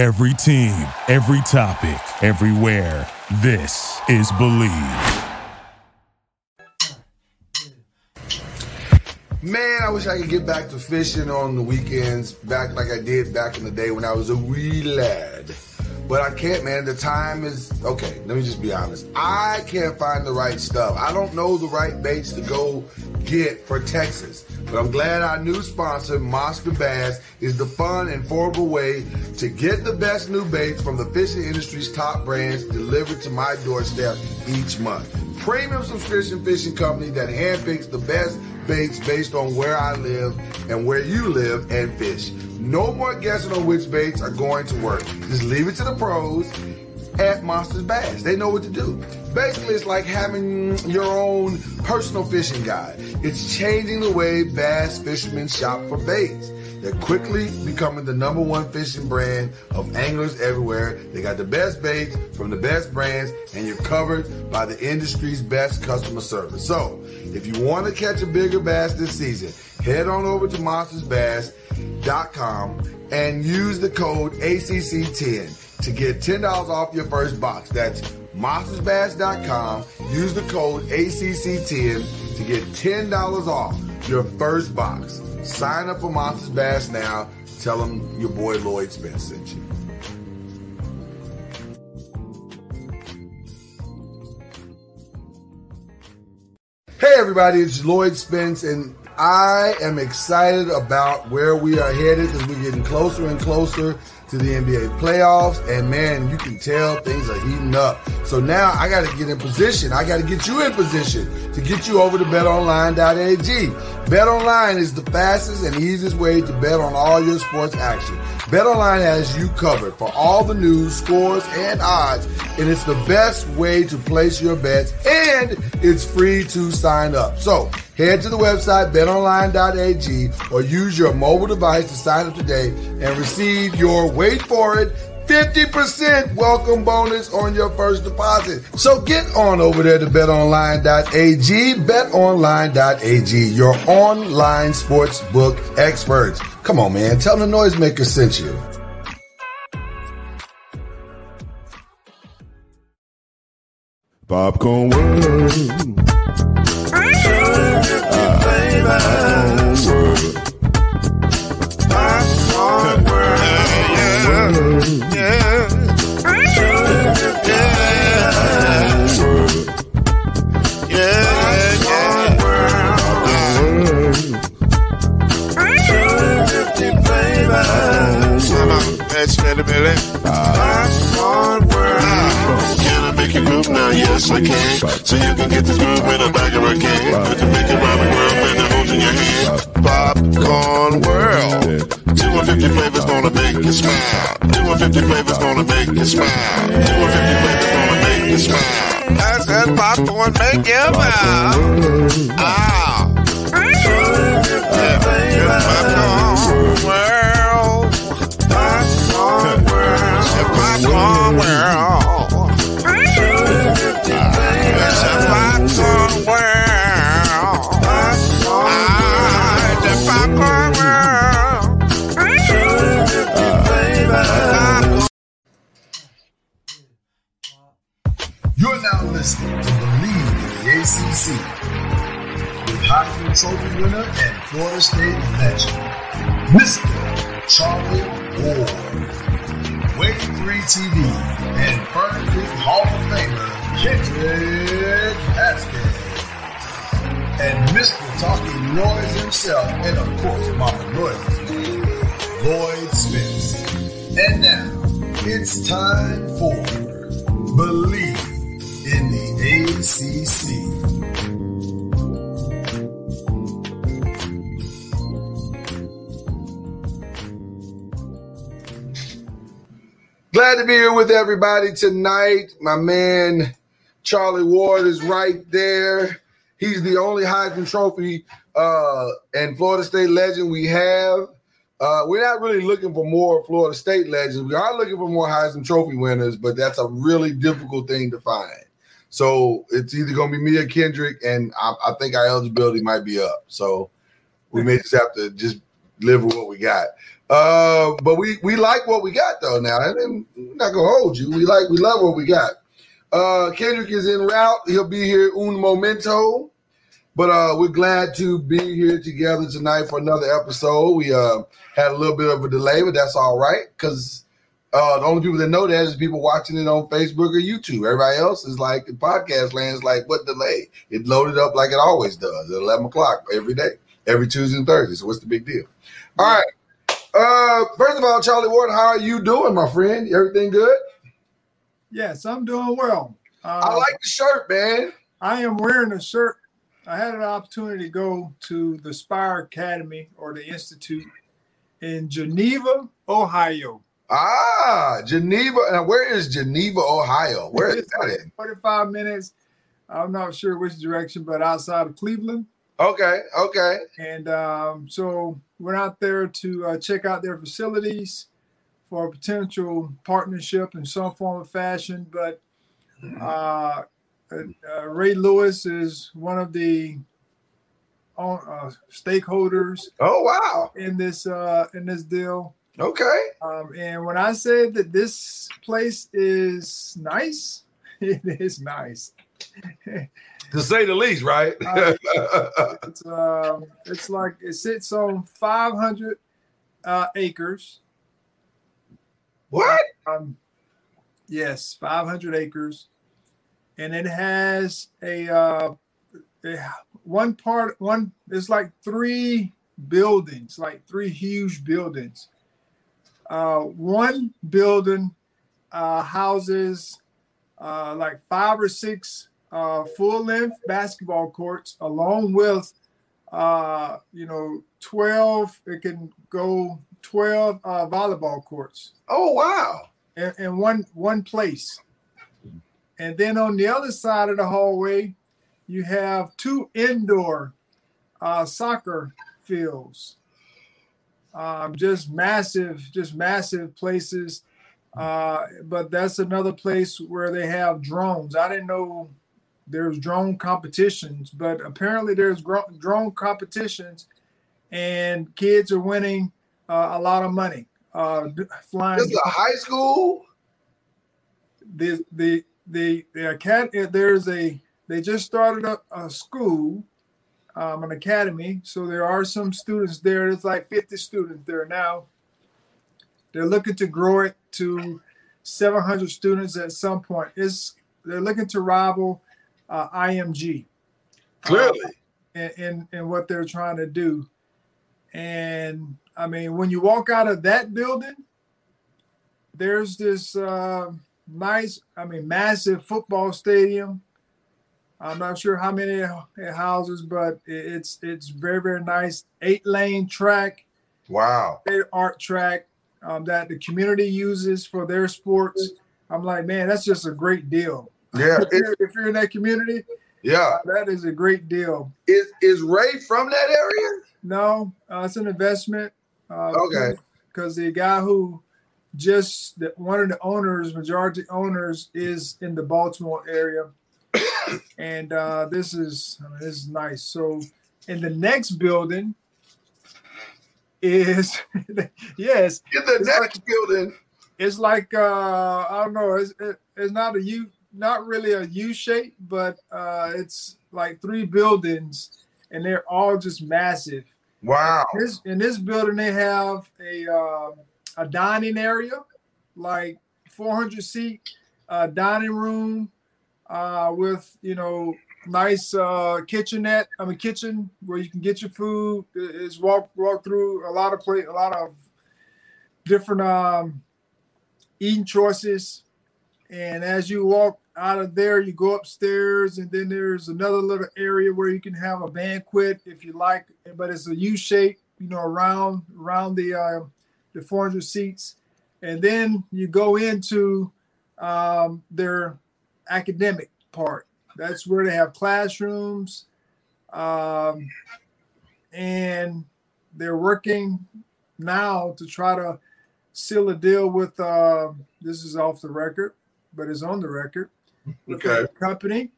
Every team, every topic, everywhere. This is Believe. Man, I wish I could get back to fishing on the weekends, back like I did back in the day when I was a wee lad. But I can't, man. The time is okay. Let me just be honest. I can't find the right stuff. I don't know the right baits to go get for Texas. But I'm glad our new sponsor, Monster Bass, is the fun and affordable way to get the best new baits from the fishing industry's top brands delivered to my doorstep each month. Premium subscription fishing company that handpicks the best baits based on where I live and where you live and fish. No more guessing on which baits are going to work. Just leave it to the pros at Monsters Bass. They know what to do. Basically, it's like having your own personal fishing guide. It's changing the way bass fishermen shop for baits. They're quickly becoming the number one fishing brand of anglers everywhere. They got the best baits from the best brands, and you're covered by the industry's best customer service. So, if you want to catch a bigger bass this season, head on over to monstersbass.com and use the code ACC10 to get $10 off your first box. That's monstersbass.com. Use the code ACC10 to get $10 off your first box. Sign up for Monsters Bass now. Tell them your boy Lloyd Spence sent you. Hey everybody, it's Lloyd Spence and I am excited about where we are headed as we're getting closer and closer to the NBA playoffs. And man, you can tell things are heating up. So now I got to get in position. I got to get you in position to get you over to betonline.ag. BetOnline is the fastest and easiest way to bet on all your sports action. BetOnline has you covered for all the news, scores, and odds, and it's the best way to place your bets, and it's free to sign up. So head to the website betonline.ag or use your mobile device to sign up today and receive your wait for it 50% welcome bonus on your first deposit. So get on over there to betonline.ag, betonline.ag, your online sportsbook experts. Come on, man. Tell them the noisemaker sent you. Popcorn World. Yes, I can. So you can get this groove in the back of a can. You can make it round the world when it holds in your hand. Popcorn world. 250 flavors gonna make you smile. 250 flavors gonna make you smile. 250 flavors gonna make you smile. I said popcorn make you smile. Ah. Popcorn world. Popcorn world. Popcorn world. ACC with Heisman Trophy winner and Florida State legend, Mr. Charlie Ward, Wave 3 TV, and Creek Hall of Famer, Kendrick Haskins, and Mr. Talking Noise himself, and of course, Mama Noise's man, Lloyd Spence. And now, it's time for Believe in the ACC. Glad to be here with everybody tonight. My man Charlie Ward is right there. He's the only Heisman Trophy uh, and Florida State legend we have. Uh, we're not really looking for more Florida State legends. We are looking for more Heisman Trophy winners, but that's a really difficult thing to find. So it's either going to be me or Kendrick, and I, I think our eligibility might be up. So we may just have to just live with what we got. Uh, but we we like what we got though. Now, and I'm not gonna hold you. We like we love what we got. Uh, Kendrick is en route. He'll be here un momento. But uh, we're glad to be here together tonight for another episode. We uh, had a little bit of a delay, but that's all right because uh, the only people that know that is people watching it on Facebook or YouTube. Everybody else is like in podcast land is like, what delay? It loaded up like it always does at 11 o'clock every day, every Tuesday and Thursday. So what's the big deal? All right. Uh, first of all, Charlie Ward, how are you doing, my friend? Everything good? Yes, I'm doing well. Uh, I like the shirt, man. I am wearing a shirt. I had an opportunity to go to the Spire Academy or the Institute in Geneva, Ohio. Ah, Geneva. Now, where is Geneva, Ohio? Where is that in? 45 minutes. I'm not sure which direction, but outside of Cleveland. Okay, okay. And um, so went out there to uh, check out their facilities for a potential partnership in some form of fashion. But uh, uh, Ray Lewis is one of the uh, stakeholders Oh, wow. in this uh, in this deal. Okay. Um, and when I say that this place is nice, it is nice. To say the least, right? Uh, It's um, it's like it sits on 500 uh, acres. what? Um, yes, 500 acres, and it has a, uh, a one part one. It's like three buildings, like three huge buildings. Uh, one building uh, houses uh, like five or six uh, full-length basketball courts, along with uh, you know 12. It can go 12 uh, volleyball courts Oh, wow. in, in one one place. And then on the other side of the hallway, you have two indoor uh, soccer fields. Um, just massive, just massive places. Uh, but that's another place where they have drones. I didn't know there's drone competitions, but apparently there's drone competitions, and kids are winning uh, a lot of money uh, flying. This is a high school? the the the the academy there's a they just started a, a school um, an academy so there are some students there there's like 50 students there now they're looking to grow it to 700 students at some point it's they're looking to rival uh, IMG Clearly. And, in in what they're trying to do. And I mean, when you walk out of that building, there's this uh, nice, I mean, massive football stadium. I'm not sure how many it houses, but it's it's very very nice. Eight lane track, wow. art track um, that the community uses for their sports. I'm like, man, that's just a great deal. Yeah. If you're, if you're in that community, yeah. that is a great deal. Is, is Ray from that area? No, uh, it's an investment. Uh, Okay. Because the guy who just the, one of the owners, majority owners, is in the Baltimore area, and uh, this is I mean, this is nice. So, in the next building is yes, In the next building. it's like uh, I don't know, it's it, it's not a U, not really a U shape, but uh, it's like three buildings, and they're all just massive. Wow. This in this building they have a uh, a dining area, like 400 seat uh, dining room uh, with you know nice uh, kitchenette. I mean kitchen where you can get your food. Is walk walk through a lot of play a lot of different um, eating choices. And as you walk out of there, you go upstairs, and then there's another little area where you can have a banquet if you like, but it's a U shape, you know, around around the uh, the 400 seats, and then you go into um, their academic part. That's where they have classrooms, um, and they're working now to try to seal a deal with. Uh, this is off the record, but it's on the record. Okay. company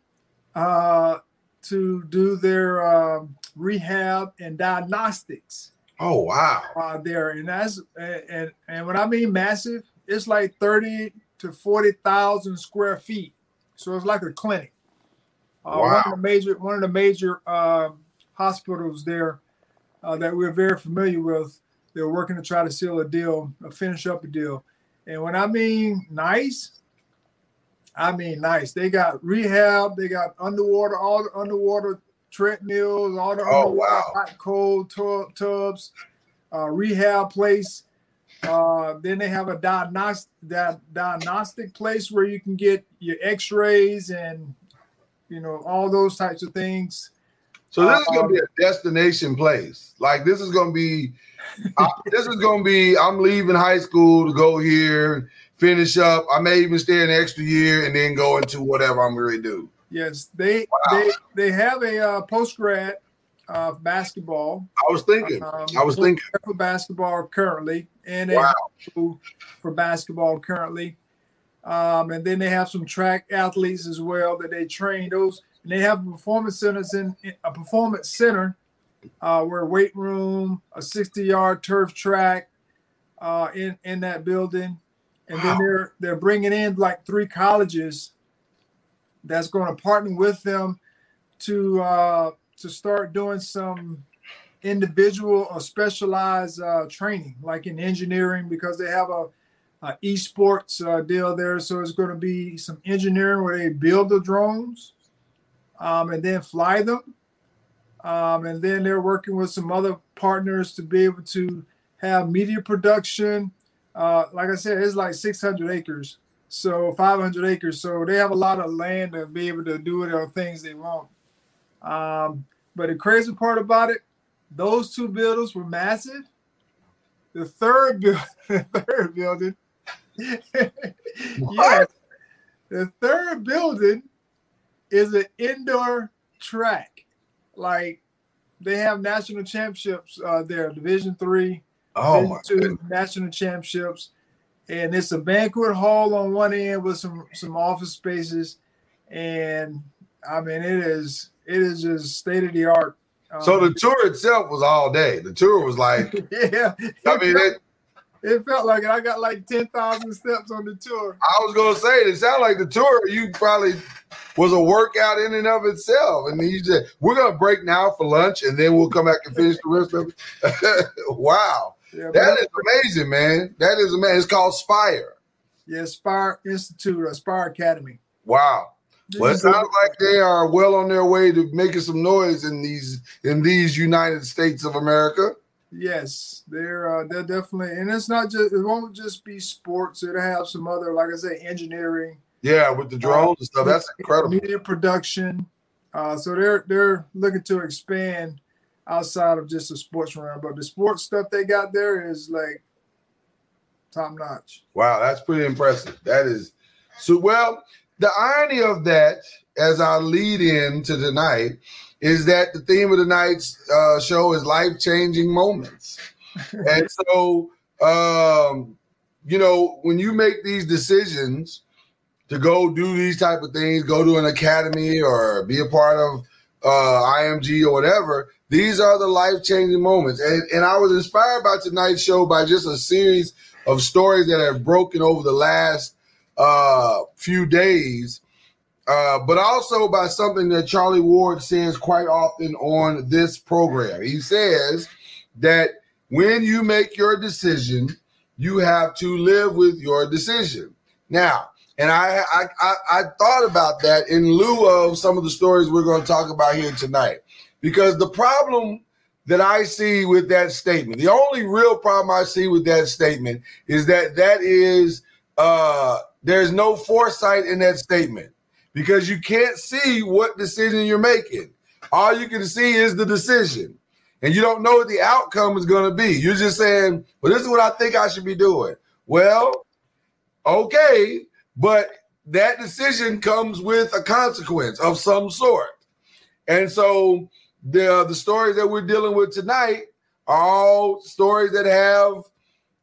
uh, to do their um, rehab and diagnostics. Oh wow. uh, there, and that's and, and when I mean massive, it's like thirty to forty thousand square feet. So it's like a clinic. Uh, One Wow. of the major one of the major um hospitals there uh, that we're very familiar with. They're working to try to seal a deal, uh, finish up a deal. And when I mean nice, I mean nice. They got rehab. They got underwater, all the underwater treadmills, all the Oh, wow. hot cold tub, tubs, uh, rehab place. Uh, then they have a diagnostic that diagnostic place where you can get your X-rays and you know all those types of things. So this is gonna Um, be a destination place. Like this is gonna be, I- this is gonna be. I'm leaving high school to go here, finish up. I may even stay an extra year and then go into whatever I'm going to do. Yes, they Wow. they they have a uh, post grad uh, basketball. I was thinking. Um, I was thinking. for basketball currently, and a Wow. for basketball currently. Um, and then they have some track athletes as well that they train those. And they have a performance centers in, in a performance center uh, where weight room, a 60 yard turf track uh, in in that building. And then they're they're bringing in like three colleges that's going to partner with them to uh, to start doing some individual or specialized uh, training, like in engineering, because they have a, a esports uh, deal there. So it's going to be some engineering where they build the drones um, and then fly them. Um, and then they're working with some other partners to be able to have media production. Uh, like I said, it's like 600 acres, so 500 acres. So they have a lot of land to be able to do whatever things they want. Um, but the crazy part about it, those two buildings were massive. The third building, the third building, yes, the third building is an indoor track. Like they have national championships uh, there, Division Three, Oh my Division goodness. National championships, and it's a banquet hall on one end with some some office spaces, and I mean it is it is just state of the art. So Um, the tour itself was all day. The tour was like, yeah, I mean, it, it felt like it. I got like ten thousand steps on the tour. I was gonna say it sounded like the tour. You probably was a workout in and of itself. And you said, "We're gonna break now for lunch, and then we'll come back and finish the rest of it." wow, Yeah, that is amazing, man. That is amazing. It's called Spire. yeah, Spire Institute, or Spire Academy. Wow. Well, it sounds like they are well on their way to making some noise in these in these United States of America. Yes, they're uh, they're definitely, and it's not just it won't just be sports. It'll have some other, like I say, engineering, Yeah, with the drones and stuff. That's incredible. media production. Uh, so they're they're looking to expand outside of just the sports realm, but the sports stuff they got there is like top notch. Wow, that's pretty impressive. That is so well. The irony of that, as I lead in to tonight, is that the theme of tonight's uh, show is life changing moments. and so, um, you know, when you make these decisions to go do these type of things, go to an academy or be a part of uh, IMG or whatever, these are the life changing moments. And, and I was inspired by tonight's show by just a series of stories that have broken over the last uh, few days, uh, but also by something that Charlie Ward says quite often on this program. He says that when you make your decision, you have to live with your decision. Now, and I, I, I, I thought about that in lieu of some of the stories we're going to talk about here tonight, because the problem that I see with that statement, the only real problem I see with that statement is that that is uh, there's no foresight in that statement because you can't see what decision you're making. All you can see is the decision, and you don't know what the outcome is going to be. You're just saying, "Well, this is what I think I should be doing." Well, okay, but that decision comes with a consequence of some sort, and so the uh, the stories that we're dealing with tonight are all stories that have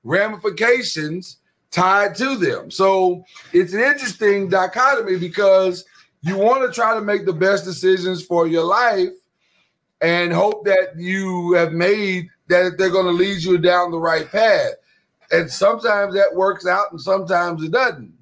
ramifications tied to them. So it's an interesting dichotomy because you want to try to make the best decisions for your life and hope that you have made that they're going to lead you down the right path. And sometimes that works out, and sometimes it doesn't.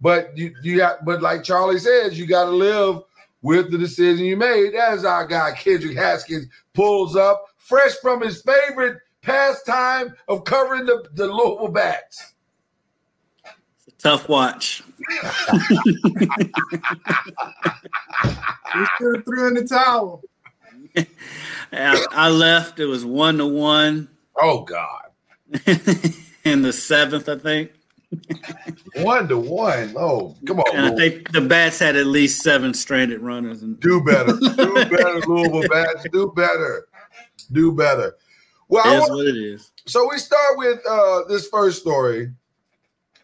But you, you got, but like Charlie says, you got to live with the decision you made. As our guy Kendrick Haskins pulls up, fresh from his favorite pastime of covering the, the Louisville bats. Tough watch. We still threw in the towel. I, I left. It was one to one Oh God, in the seventh, I think. One to one. Oh, come on, And I think the bats had at least seven stranded runners. And do better, do better, Louisville bats, do better, do better. Well, that's what it is. so we start with uh this first story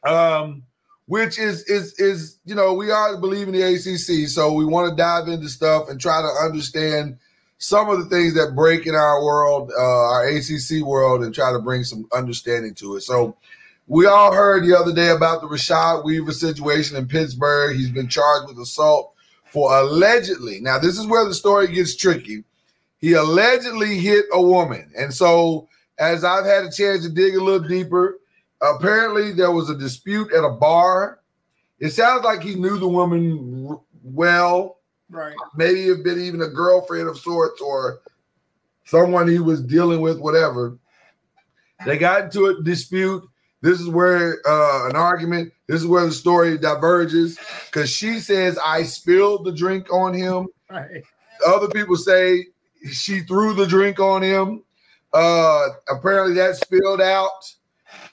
um which is is is you know we are believe in the ACC so we want to dive into stuff and try to understand some of the things that break in our world uh our ACC world and try to bring some understanding to it so we all heard the other day about the Rashad Weaver situation in Pittsburgh he's been charged with assault for allegedly now this is where the story gets tricky he allegedly hit a woman and so as I've had a chance to dig a little deeper, apparently there was a dispute at a bar. It sounds like he knew the woman well, Right. maybe have been even a girlfriend of sorts or someone he was dealing with, whatever. They got into a dispute. This is where uh, an argument, this is where the story diverges because she says, I spilled the drink on him Right. other people say she threw the drink on him. Uh, apparently that spilled out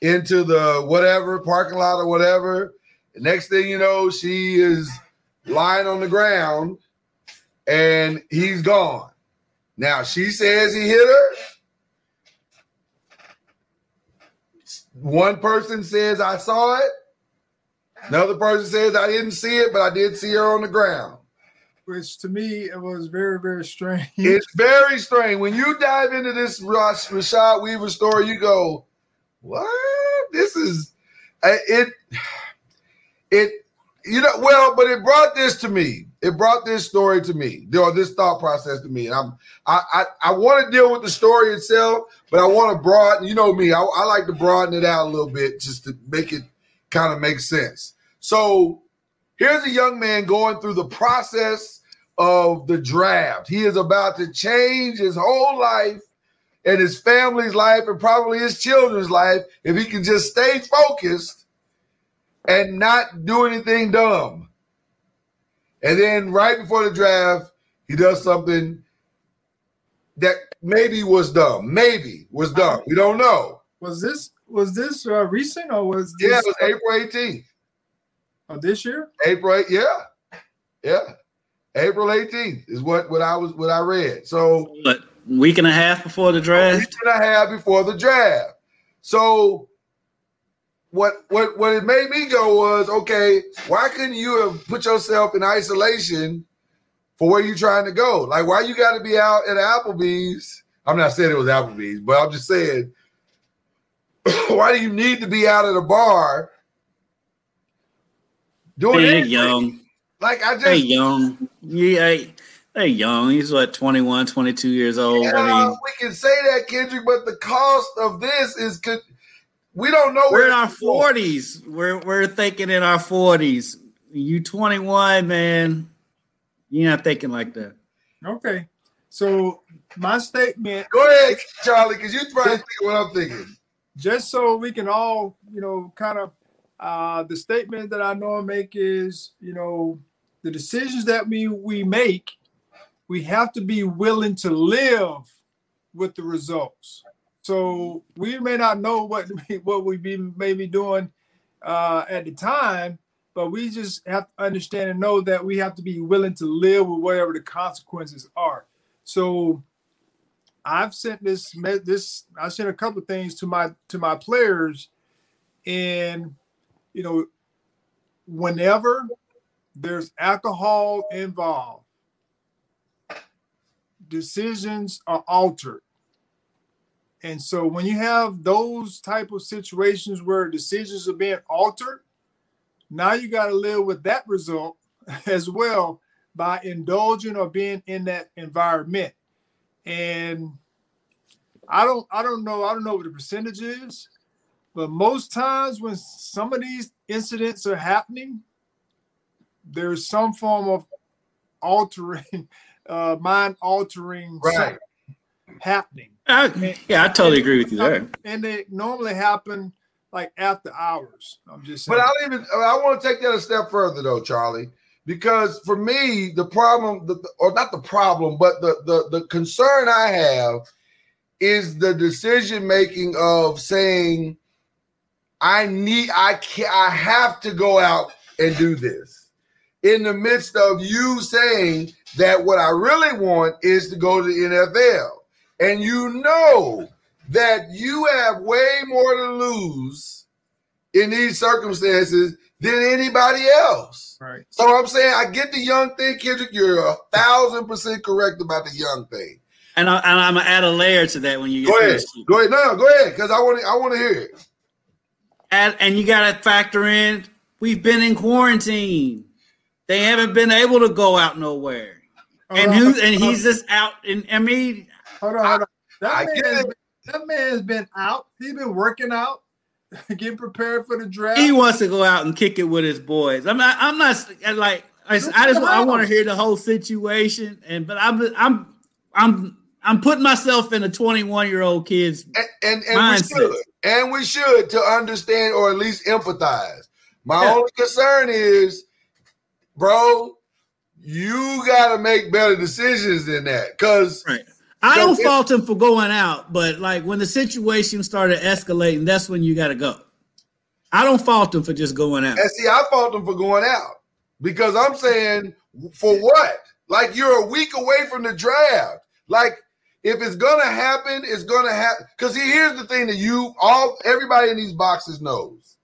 into the whatever parking lot or whatever. The next thing you know, she is lying on the ground and he's gone. Now she says he hit her. One person says I saw it. Another person says I didn't see it, but I did see her on the ground. Which to me it was very, very strange. It's very strange. When you dive into this Rash, Rashad Weaver story, you go, "What? This is uh, it." It you know well, but it brought this to me. It brought this story to me, or this thought process to me, and I'm I I, I want to deal with the story itself, but I want to broaden. You know me, I, I like to broaden it out a little bit just to make it kind of make sense. So here's a young man going through the process of the draft. He is about to change his whole life and his family's life and probably his children's life if he can just stay focused and not do anything dumb. And then right before the draft, he does something that maybe was dumb. Maybe was dumb. We don't know. was this was this uh, recent or was this Yeah, it was April 18th. uh, this year? April, 8th, yeah. Yeah. April 18th is what, what I was what I read. So But week and a half before the a draft. week and a half before the draft. So what what what it made me go was okay, why couldn't you have put yourself in isolation for where you're trying to go? Like why you got to be out at Applebee's? I'm not saying it was Applebee's, but I'm just saying why do you need to be out at a bar doing it. Hey, anything? young. Like I just Hey, young. Yeah, hey, young. He's what 21, 22 years old. Yeah, I mean, we can say that, Kendrick, but the cost of this is could we don't know we're where in our forties. We're we're thinking in our forties. You twenty one, man. You're not thinking like that. Okay. So my statement, Go ahead, Charlie, because you're trying to thinking what I'm thinking. just so we can all, you know, kind of uh the statement that I know I make is, you know, the decisions that we we make, we have to be willing to live with the results. So we may not know what what we may be maybe doing uh, at the time, but we just have to understand and know that we have to be willing to live with whatever the consequences are. So I've sent this this I sent a couple of things to my to my players, and you know, whenever there's alcohol involved, decisions are altered. And so when you have those type of situations where decisions are being altered, now you got to live with that result as well by indulging or being in that environment. And I don't I don't know I don't know what the percentage is, but most times when some of these incidents are happening, there's some form of altering, uh, mind altering Right. happening, I, yeah, I totally agree with you there. and they normally happen like after hours. I'm just saying. But I'll even I want to take that a step further though, Charlie, because for me the problem, the, or not the problem, but the the the concern I have is the decision making of saying I need I can I have to go out and do this in the midst of you saying that what I really want is to go to the NFL. And you know that you have way more to lose in these circumstances than anybody else. right. So I'm saying I get the young thing, Kendrick. You're a thousand percent correct about the young thing. And, I, and I'm gonna add a layer to that when you get Go ahead. finished. Go ahead. No, no, go ahead. Because I want to I want to hear it. And, and you got to factor in we've been in quarantine. They haven't been able to go out nowhere. And who and he's just out. And I mean, hold on, hold on. That I man, get has been, that man's been out. He's been working out, getting prepared for the draft. he wants to go out and kick it with his boys. I'm not. I'm not like. I, I just. I want to hear the whole situation. And but I'm. I'm. I'm. I'm putting myself in a 21 year old kid's. And and, and we should. And we should to understand or at least empathize. My Yeah. only concern is, bro, you gotta make better decisions than that. Cause Right. I don't fault him for going out, but like when the situation started escalating, that's when you got to go. I don't fault him for just going out. And see, I fault them for going out because I'm saying, for what? Like you're a week away from the draft. Like if it's gonna happen, it's gonna happen. Because here's the thing that you all everybody in these boxes knows.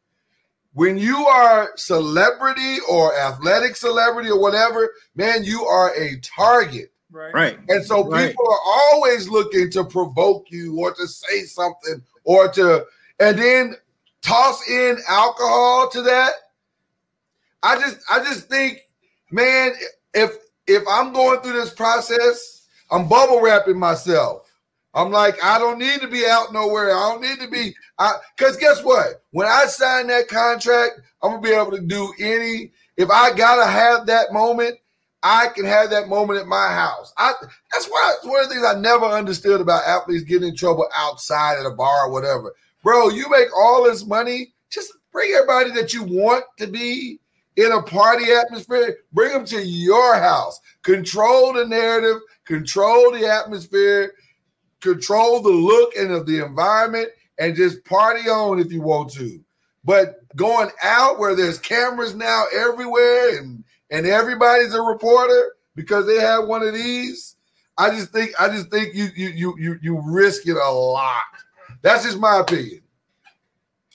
When you are celebrity or athletic celebrity or whatever, man, you are a target. Right. Right. And so Right. people are always looking to provoke you or to say something or to, and then toss in alcohol to that. I just, I just think, man, if if I'm going through this process, I'm bubble wrapping myself. I'm like, I don't need to be out nowhere. I don't need to be, I because guess what? When I sign that contract, I'm gonna be able to do any. If I gotta have that moment, I can have that moment at my house. I that's why one of the things I never understood about athletes getting in trouble outside at a bar or whatever. Bro, you make all this money, just bring everybody that you want to be in a party atmosphere, bring them to your house. Control the narrative, control the atmosphere, control the look and of the environment, and just party on if you want to. But going out where there's cameras now everywhere and and everybody's a reporter because they have one of these. I just think I just think you you you you you risk it a lot. That's just my opinion.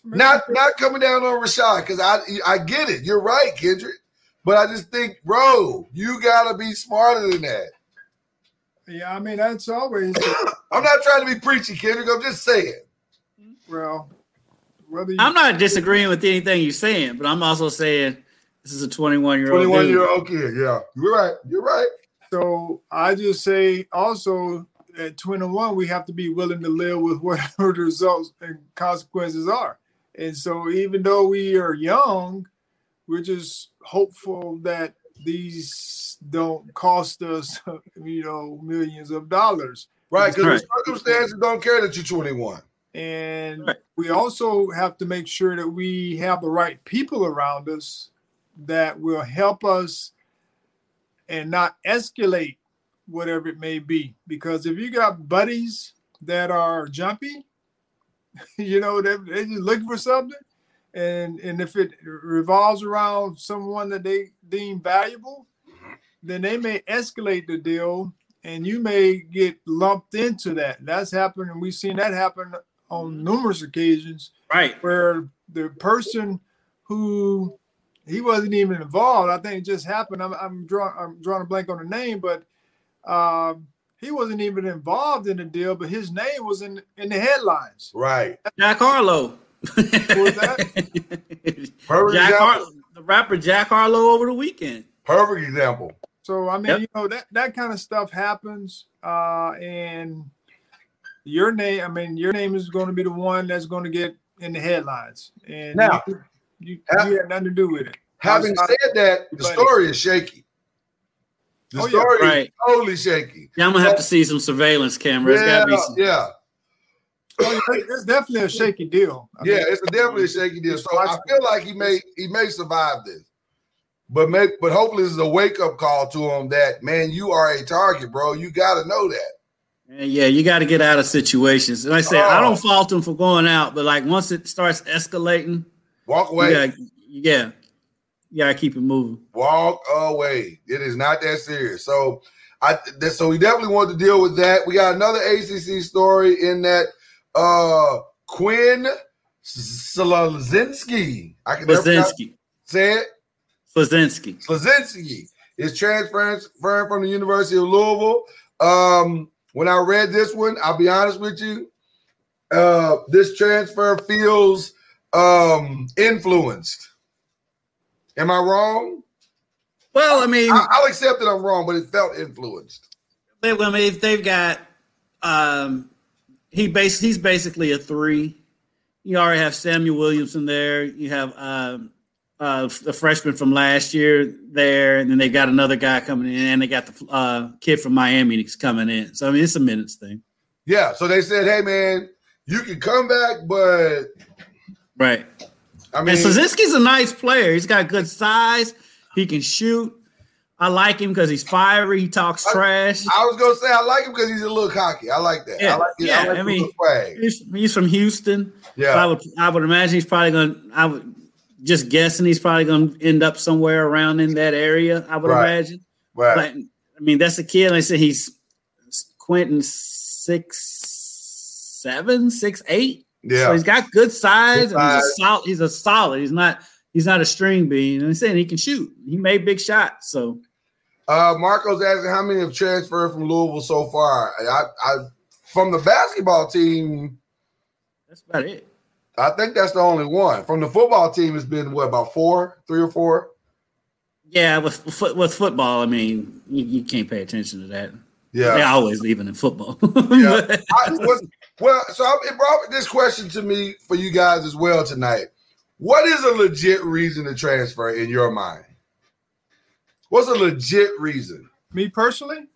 Not not coming down on Rashad because I I get it. You're right, Kendrick. But I just think, bro, you gotta be smarter than that. Yeah, I mean that's always I'm not trying to be preachy, Kendrick. I'm just saying. well. Whether you, I'm not disagreeing with anything you're saying, but I'm also saying this is a 21 year old. 21 year old kid. Yeah, you're right. You're right. So I just say also at 21, we have to be willing to live with whatever the results and consequences are. And so even though we are young, we're just hopeful that these don't cost us, you know, millions of dollars. Right, because Right. the circumstances don't care that you're 21. And Right. we also have to make sure that we have the right people around us that will help us and not escalate whatever it may be. Because if you got buddies that are jumpy, you know, they they just looking for something. And and if it revolves around someone that they deem valuable, then they may escalate the deal and you may get lumped into that. That's happened, and we've seen that happen on mm-hmm. numerous occasions Right. where the person who he wasn't even involved. I think it just happened. I'm, I'm drawing I'm drawing a blank on the name, but um, he wasn't even involved in the deal, but his name was in in the headlines. Right. Jack Harlow. was that? Jack example. Har- the rapper Jack Harlow over the weekend. Perfect example. So I mean, Yep. you know that that kind of stuff happens, uh, and your name. I mean, your name is going to be the one that's going to get in the headlines, and Now, you, you, ha- you had nothing to do with it. Having Outside- said that, the Buddy. story is shaky. The Oh, yeah. story Right. is totally shaky. Yeah, I'm gonna have to see some surveillance cameras. Yeah, gotta be some, yeah, Oh, it's definitely a shaky deal. I yeah. mean, It's a definitely a shaky deal. So I feel like he may he may survive this, but may, but hopefully this is a wake up call to him that man, you are a target, bro. You got to know that. And yeah, you got to get out of situations. And like I say, I Oh. don't fault him for going out, but like once it starts escalating, Walk you away. gotta, yeah, you gotta keep it moving. Walk away. It is not that serious. So I so we definitely want to deal with that. We got another ACC story in that uh Quinn Slazinski. I can Slazinski, say it. Slazinski. Slazinski is transferring from the University of Louisville. Um, when I read this one, I'll be honest with you, uh, this transfer feels um, influenced. Am I wrong? Well, I mean, I, I'll accept that I'm wrong, but it felt influenced. they, I mean, if they've got, um, he base, he's basically a three. You already have Samuell Williamson there. You have um, uh, the freshman from last year there, and then they got another guy coming in, and they got the uh, kid from Miami that's coming in. So I mean, it's a minutes thing, Yeah. So they said, "Hey, man, you can come back, but right? I mean, And a nice player. He's got good size. He can shoot. I like him because he's fiery. He talks I- trash. I was gonna say I like him because he's a little cocky. I like that. I Yeah, like yeah, I like I mean. He's, he's from Houston. So I Yeah. would I would imagine he's probably going. to I would just guessing he's probably going to end up somewhere around in that area. I would Right. imagine. Right. But I mean, that's a kid. Like I said he's Quentin six seven, six eight. Yeah. So he's got good size. Good and he's a size. solid. He's a solid. He's not. He's not a string bean. And I'm saying he can shoot. He made big shots. So Uh, Marco's asking how many have transferred from Louisville so far. I, I, from the basketball team, that's about it. I think that's the only one. From the football team, it's been what about four, three or four? Yeah, with foot with football, I mean, you, you can't pay attention to that. Yeah. They always leaving in football. Yeah. I, well, so it brought this question to me for you guys as well tonight. What is a legit reason to transfer in your mind? What's a legit reason? Me personally,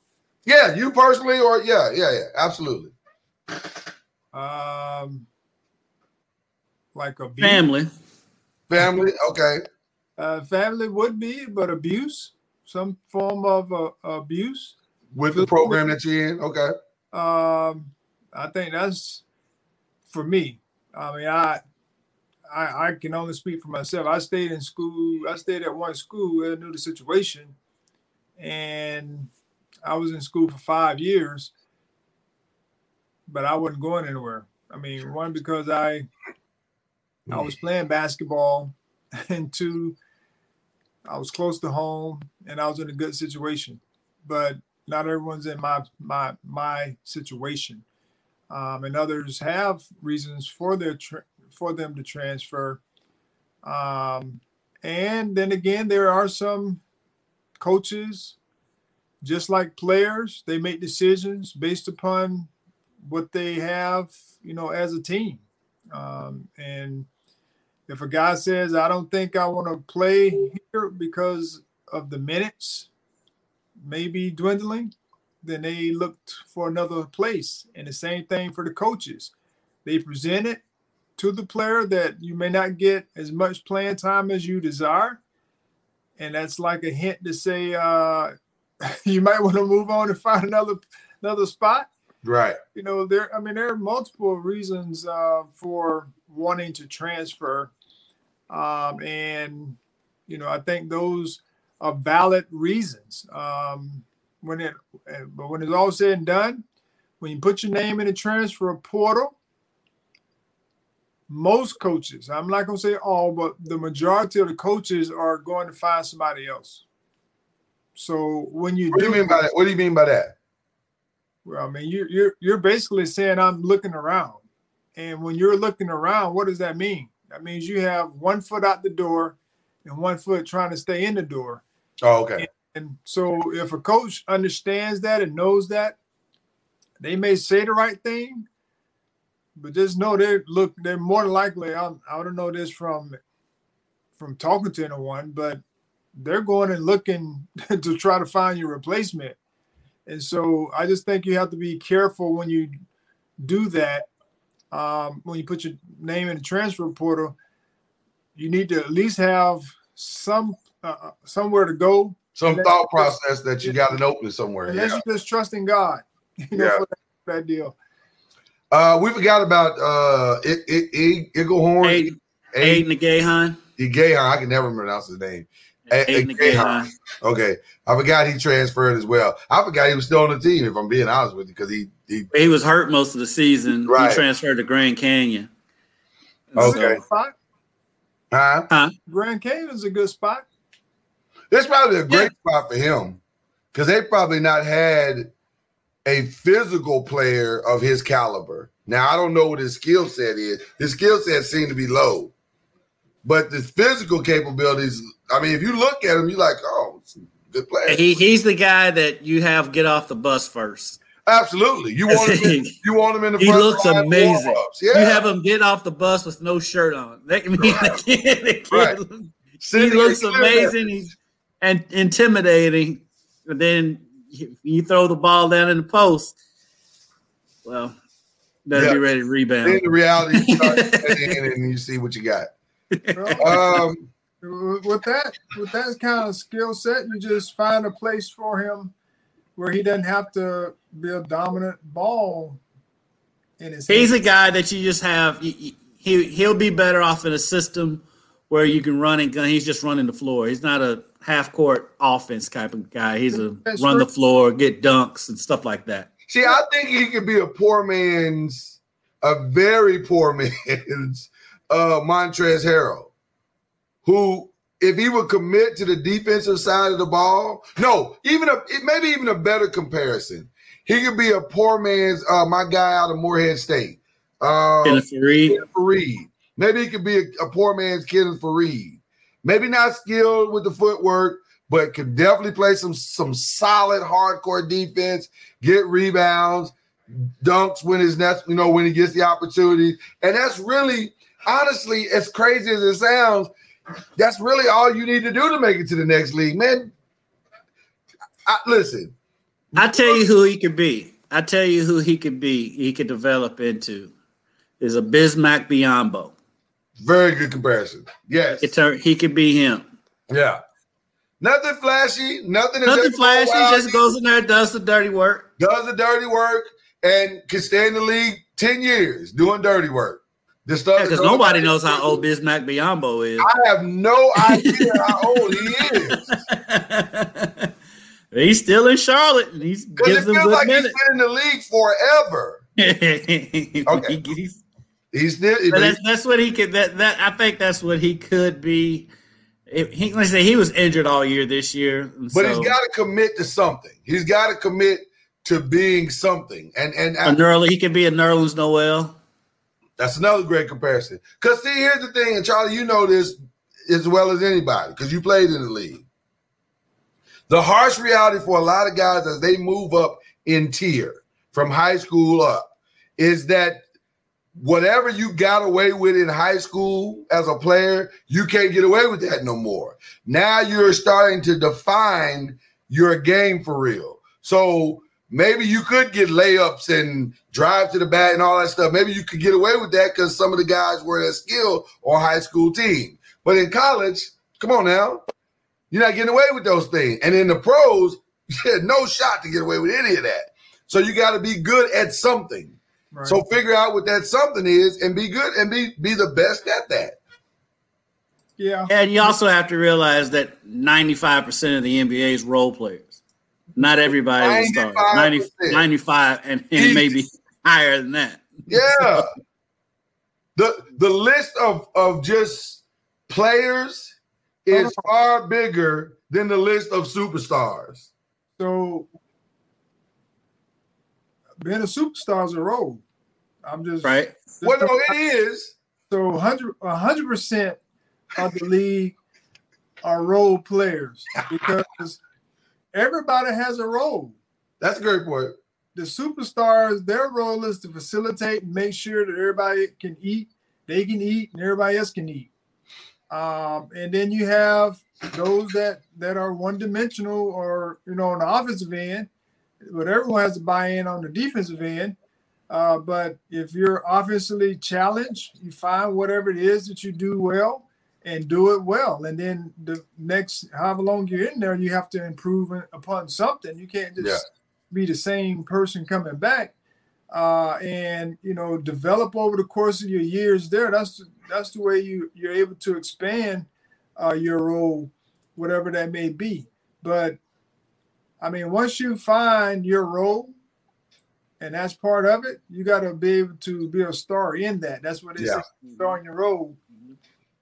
Yeah, you personally, or yeah, yeah, yeah, absolutely. um, like a Family. Family, okay. Uh, family would be, but abuse, some form of uh, abuse. With the program that you're in, okay. Um, I think that's for me. I mean, I, I, I can only speak for myself. I stayed in school. I stayed at one school. I knew the situation, and I was in school for five years, but I wasn't going anywhere. I mean, one because I, I was mm. playing basketball, and two, I was close to home, and I was in a good situation, but not everyone's in my my my situation, um, and others have reasons for their tra- for them to transfer. Um, and then again, there are some coaches, just like players, they make decisions based upon what they have, you know, as a team. Um, and if a guy says, "I don't think I want to play here because of the minutes," maybe dwindling, then they looked for another place. And the same thing for the coaches. They present it to the player that you may not get as much playing time as you desire. And that's like a hint to say uh, you might want to move on and find another another spot. Right. You know, there I mean there are multiple reasons uh, for wanting to transfer. Um, and you know, I think those are valid reasons. Um, when it, uh, but when it's all said and done, when you put your name in the transfer portal, most coaches, I'm not gonna say all, but the majority of the coaches are going to find somebody else. So when you What do do, you mean by that? What do you mean by that? well, I mean, you're you're you're basically saying I'm looking around, and when you're looking around, what does that mean? That means you have one foot out the door and one foot trying to stay in the door. Oh, okay. And so, if a coach understands that and knows that, they may say the right thing, but just know they look. They're more than likely. I, I don't know this from from talking to anyone, but they're going and looking to try to find your replacement. And so I just think you have to be careful when you do that. Um, when you put your name in the transfer portal, you need to at least have some uh, uh somewhere to go. Some Unless thought you just- process that you got an open somewhere. Unless Yeah. you're just trusting God, you know, Yeah. for that, that deal. Uh, we forgot about uh, it, it, it, Igglehorn. Aiden, Aiden Gahan. Gahan. I can never pronounce his name. Aiden Gahan. Gahan. Okay, I forgot he transferred as well. I forgot he was still on the team. If I'm being honest with you, because he he He was hurt most of the season. Right. He transferred to Grand Canyon. Okay. so- Spot. huh? Grand Canyon is a good spot. It's probably a great spot for him because they probably not had a physical player of his caliber. Now I don't know what his skill set is. His skill set seemed to be low, but the physical capabilities. I mean, if you look at him, you're like, oh, good player. he, he's the guy that you have get off the bus first. Absolutely, you want him. In, you want him in the. He looks amazing. Yeah, You have him get off the bus with no shirt on. That can mean Right. the kid, the kid Right. he looks amazing. He's and intimidating. And then you, throw the ball down in the post. Well, better Yeah. be ready to rebound. Then the reality starts and you see what you got. Um, with that, with that kind of skill set, you just find a place for him where he doesn't have to be a dominant ball in his. He's hand. a guy that you just have. He he'll be better off in a system where you can run and gun. He's just running the floor. He's not a half court offense type of guy. He's a That's run the floor, get dunks and stuff like that. See, I think he could be a poor man's, a very poor man's uh Montrezl Harrell, who, if he would commit to the defensive side of the ball, no, even a maybe even a better comparison. He could be a poor man's uh my guy out of Morehead State. Uh Kenneth Faried. Kenneth Faried. Maybe he could be a, a poor man's Kenneth Faried. Maybe not skilled with the footwork, but could definitely play some some solid hardcore defense, get rebounds, dunks when his next, you know, when he gets the opportunity. And that's really, honestly, as crazy as it sounds, that's really all you need to do to make it to the next league, man. I, listen, I tell you who he could be. I tell you who he could be. He could develop into is a Bismack Biyombo. Very good comparison. Yes, He, turn, he could be him. yeah. Nothing flashy, nothing. Nothing flashy. Just goes in there, does the dirty work. does the dirty work and can stay in the league 10 years doing dirty work. This stuff Because nobody knows how old Bismack Biyombo is. I have no idea how old he is. he's still in Charlotte, and he's gives it them feels good like he's minutes. been in the league forever. okay. He's still But that's that's what he could. That that I think that's what he could be. If he, like I he was injured all year this year, but so he's got to commit to something. He's got to commit to being something. And and a Nerl, he can be a Nerlens Noel. That's another great comparison. Because see, here's the thing, and Charlie, you know this as well as anybody, because you played in the league. The harsh reality for a lot of guys as they move up in tier from high school up is that whatever you got away with in high school as a player, you can't get away with that no more. Now you're starting to define your game for real. So maybe you could get layups and drive to the bag and all that stuff. Maybe you could get away with that because some of the guys were that skill on high school team. But in college, come on now, you're not getting away with those things. And in the pros, no shot to get away with any of that. So you got to be good at something. Right. So figure out what that something is and be good and be be the best at that. yeah, And you also have to realize that 95% of the NBA's role players. Not everybody is a star. 90, 95%. 95 and, and maybe higher than that. Yeah. the the list of of just players is far bigger than the list of superstars. so being a superstar is a role. I'm just Right? just Well, no, it is. So 100 percent of the league are role players because everybody has a role. That's a great point. the superstars, their role is to facilitate and make sure that everybody can eat, they can eat, and everybody else can eat. Um, and then you have those that that are one dimensional or you know on the offensive end, but everyone has to buy in on the defensive end. Uh, but if you're offensively challenged, you find whatever it is that you do well and do it well. And then the next however long you're in there, you have to improve upon something. You can't just Yeah. be the same person coming back. Uh, and you know, develop over the course of your years there. That's that's the way you you're able to expand uh, your role, whatever that may be. But I mean, once you find your role, and that's part of it, you got to be able to be a star in that. That's what it is, Yeah. star in your role.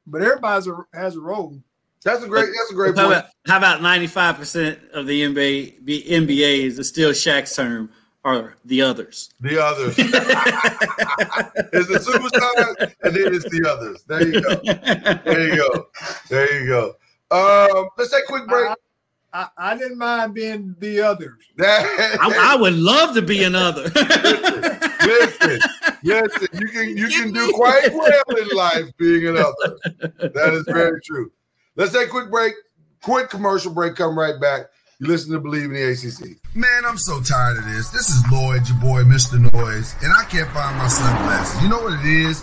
But everybody's a, has a role. That's a great. That's a great How point. about how about ninety five percent of the NBA the NBA is still Shaq's term are the others. The others. it's the superstars, and then it's the others. There you go. There you go. There you go. Um, let's take a quick break. I, I, I didn't mind being the others. I, I would love to be another. listen, listen. You can you can do quite well in life being another. That is very true. Let's take a quick break. Quick commercial break. Come right back. You listen to Believe in the ACC. Man, I'm so tired of this. This is Lloyd, your boy, Mr. Noise, and I can't find my sunglasses. You know what it is?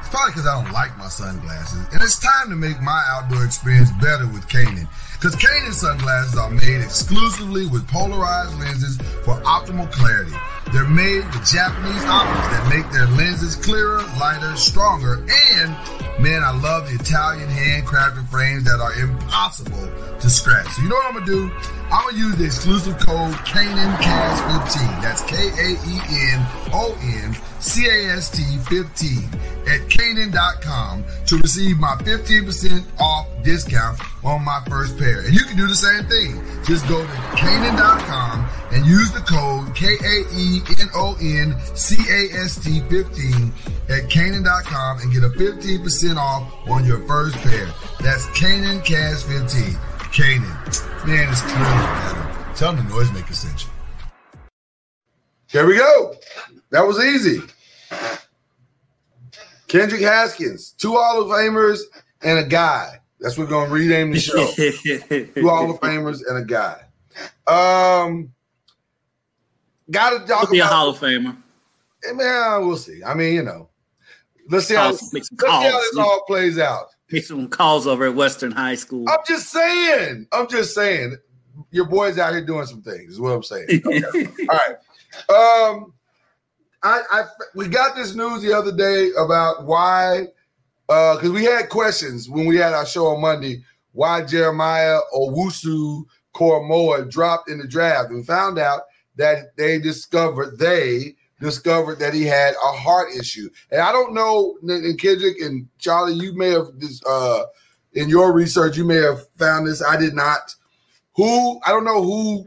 It's probably because I don't like my sunglasses. And it's time to make my outdoor experience better with Kaenon. Because Kaenon sunglasses are made exclusively with polarized lenses for optimal clarity. They're made with Japanese optics that make their lenses clearer, lighter, stronger, and man, I love the Italian handcrafted frames that are impossible to scratch. So you know what I'm gonna do? I'm gonna use the exclusive code KaenonCast15. That's K-A-E-N-O-N-C-A-S-T 15 at Kaenon.com to receive my 15% off discount on my first pair. And you can do the same thing. Just go to Kaenon.com and use the code K-A-E-N-O-N-C-A-S-T 15 at Kaenon.com and get a 15% off on your first pair. That's Kaenon Cast 15. Kaenon. Man, it's clearly better. Tell them the noisemaker sent you. There we go. That was easy. Kendrick Haskins, two Hall of Famers and a guy. That's what we're gonna rename the show. two Hall of Famers and a guy. Um, gotta talk He'll be a. Hall of Famer. Man, we'll see. I mean, you know, let's see how let's see how this all plays out. Make some calls over at Western High School. I'm just saying. I'm just saying. Your boy's out here doing some things. Is what I'm saying. Okay. All right. Um, I, I we got this news the other day about why, uh, because we had questions when we had our show on Monday. Why Jeremiah Owusu Koramoah dropped in the draft, and found out that they discovered they discovered that he had a heart issue. And I don't know, and Kendrick and Charlie, you may have this uh in your research, you may have found this. I did not. Who I don't know who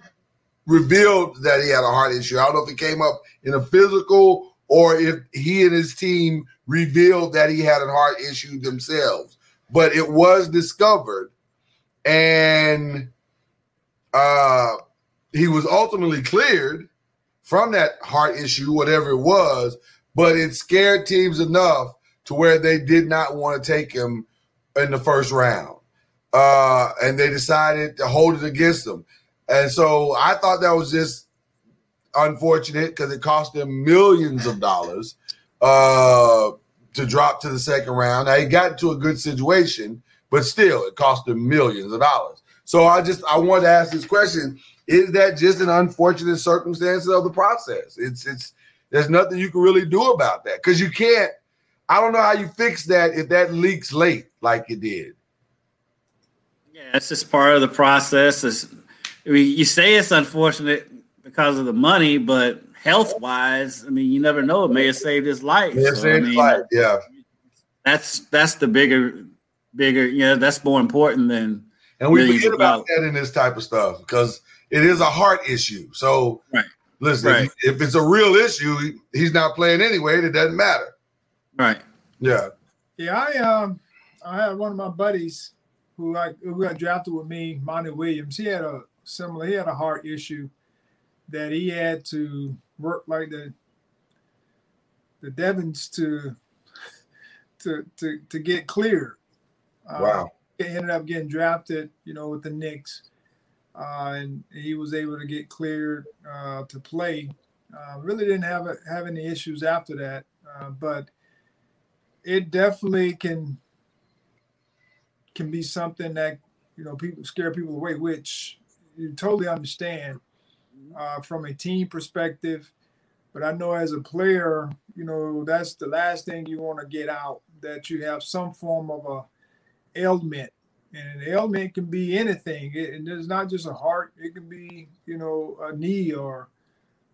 revealed that he had a heart issue. I don't know if it came up in a physical or if he and his team revealed that he had a heart issue themselves. But it was discovered, and uh, he was ultimately cleared from that heart issue, whatever it was. But it scared teams enough to where they did not want to take him in the first round, uh, and they decided to hold it against him. And so I thought that was just unfortunate because it cost them millions of dollars uh, to drop to the second round. Now he got into a good situation, but still, it cost them millions of dollars. So I just I wanted to ask this question: Is that just an unfortunate circumstance of the process? It's it's there's nothing you can really do about that because you can't. I don't know how you fix that if that leaks late like it did. Yeah, it's just part of the process. It's, I mean, you say it's unfortunate because of the money, but health wise, I mean, you never know. It may have saved his life. Yeah, So, I mean, yeah. that's that's the bigger, bigger. You know, that's more important than And we forget of about that in this type of stuff because it is a heart issue. So Right. listen, Right. if, if it's a real issue, he- he's not playing anyway. It doesn't matter. right. Yeah. Yeah, I um I had one of my buddies who I who got drafted with me, Monty Williams. He had a similar, he had a heart issue. that he had to work like the the Devons to to to to get cleared. Uh, Wow. he ended up getting drafted, you know, with the Knicks, and he was able to get cleared uh, to play. Uh, really didn't have a, have any issues after that, uh, but it definitely can can be something that you know people scare people away, which you totally understand uh, from a team perspective. But I know as a player, you know that's the last thing you want to get out that you have some form of a ailment, and an ailment can be anything. It, and it's not just a heart; it can be you know a knee or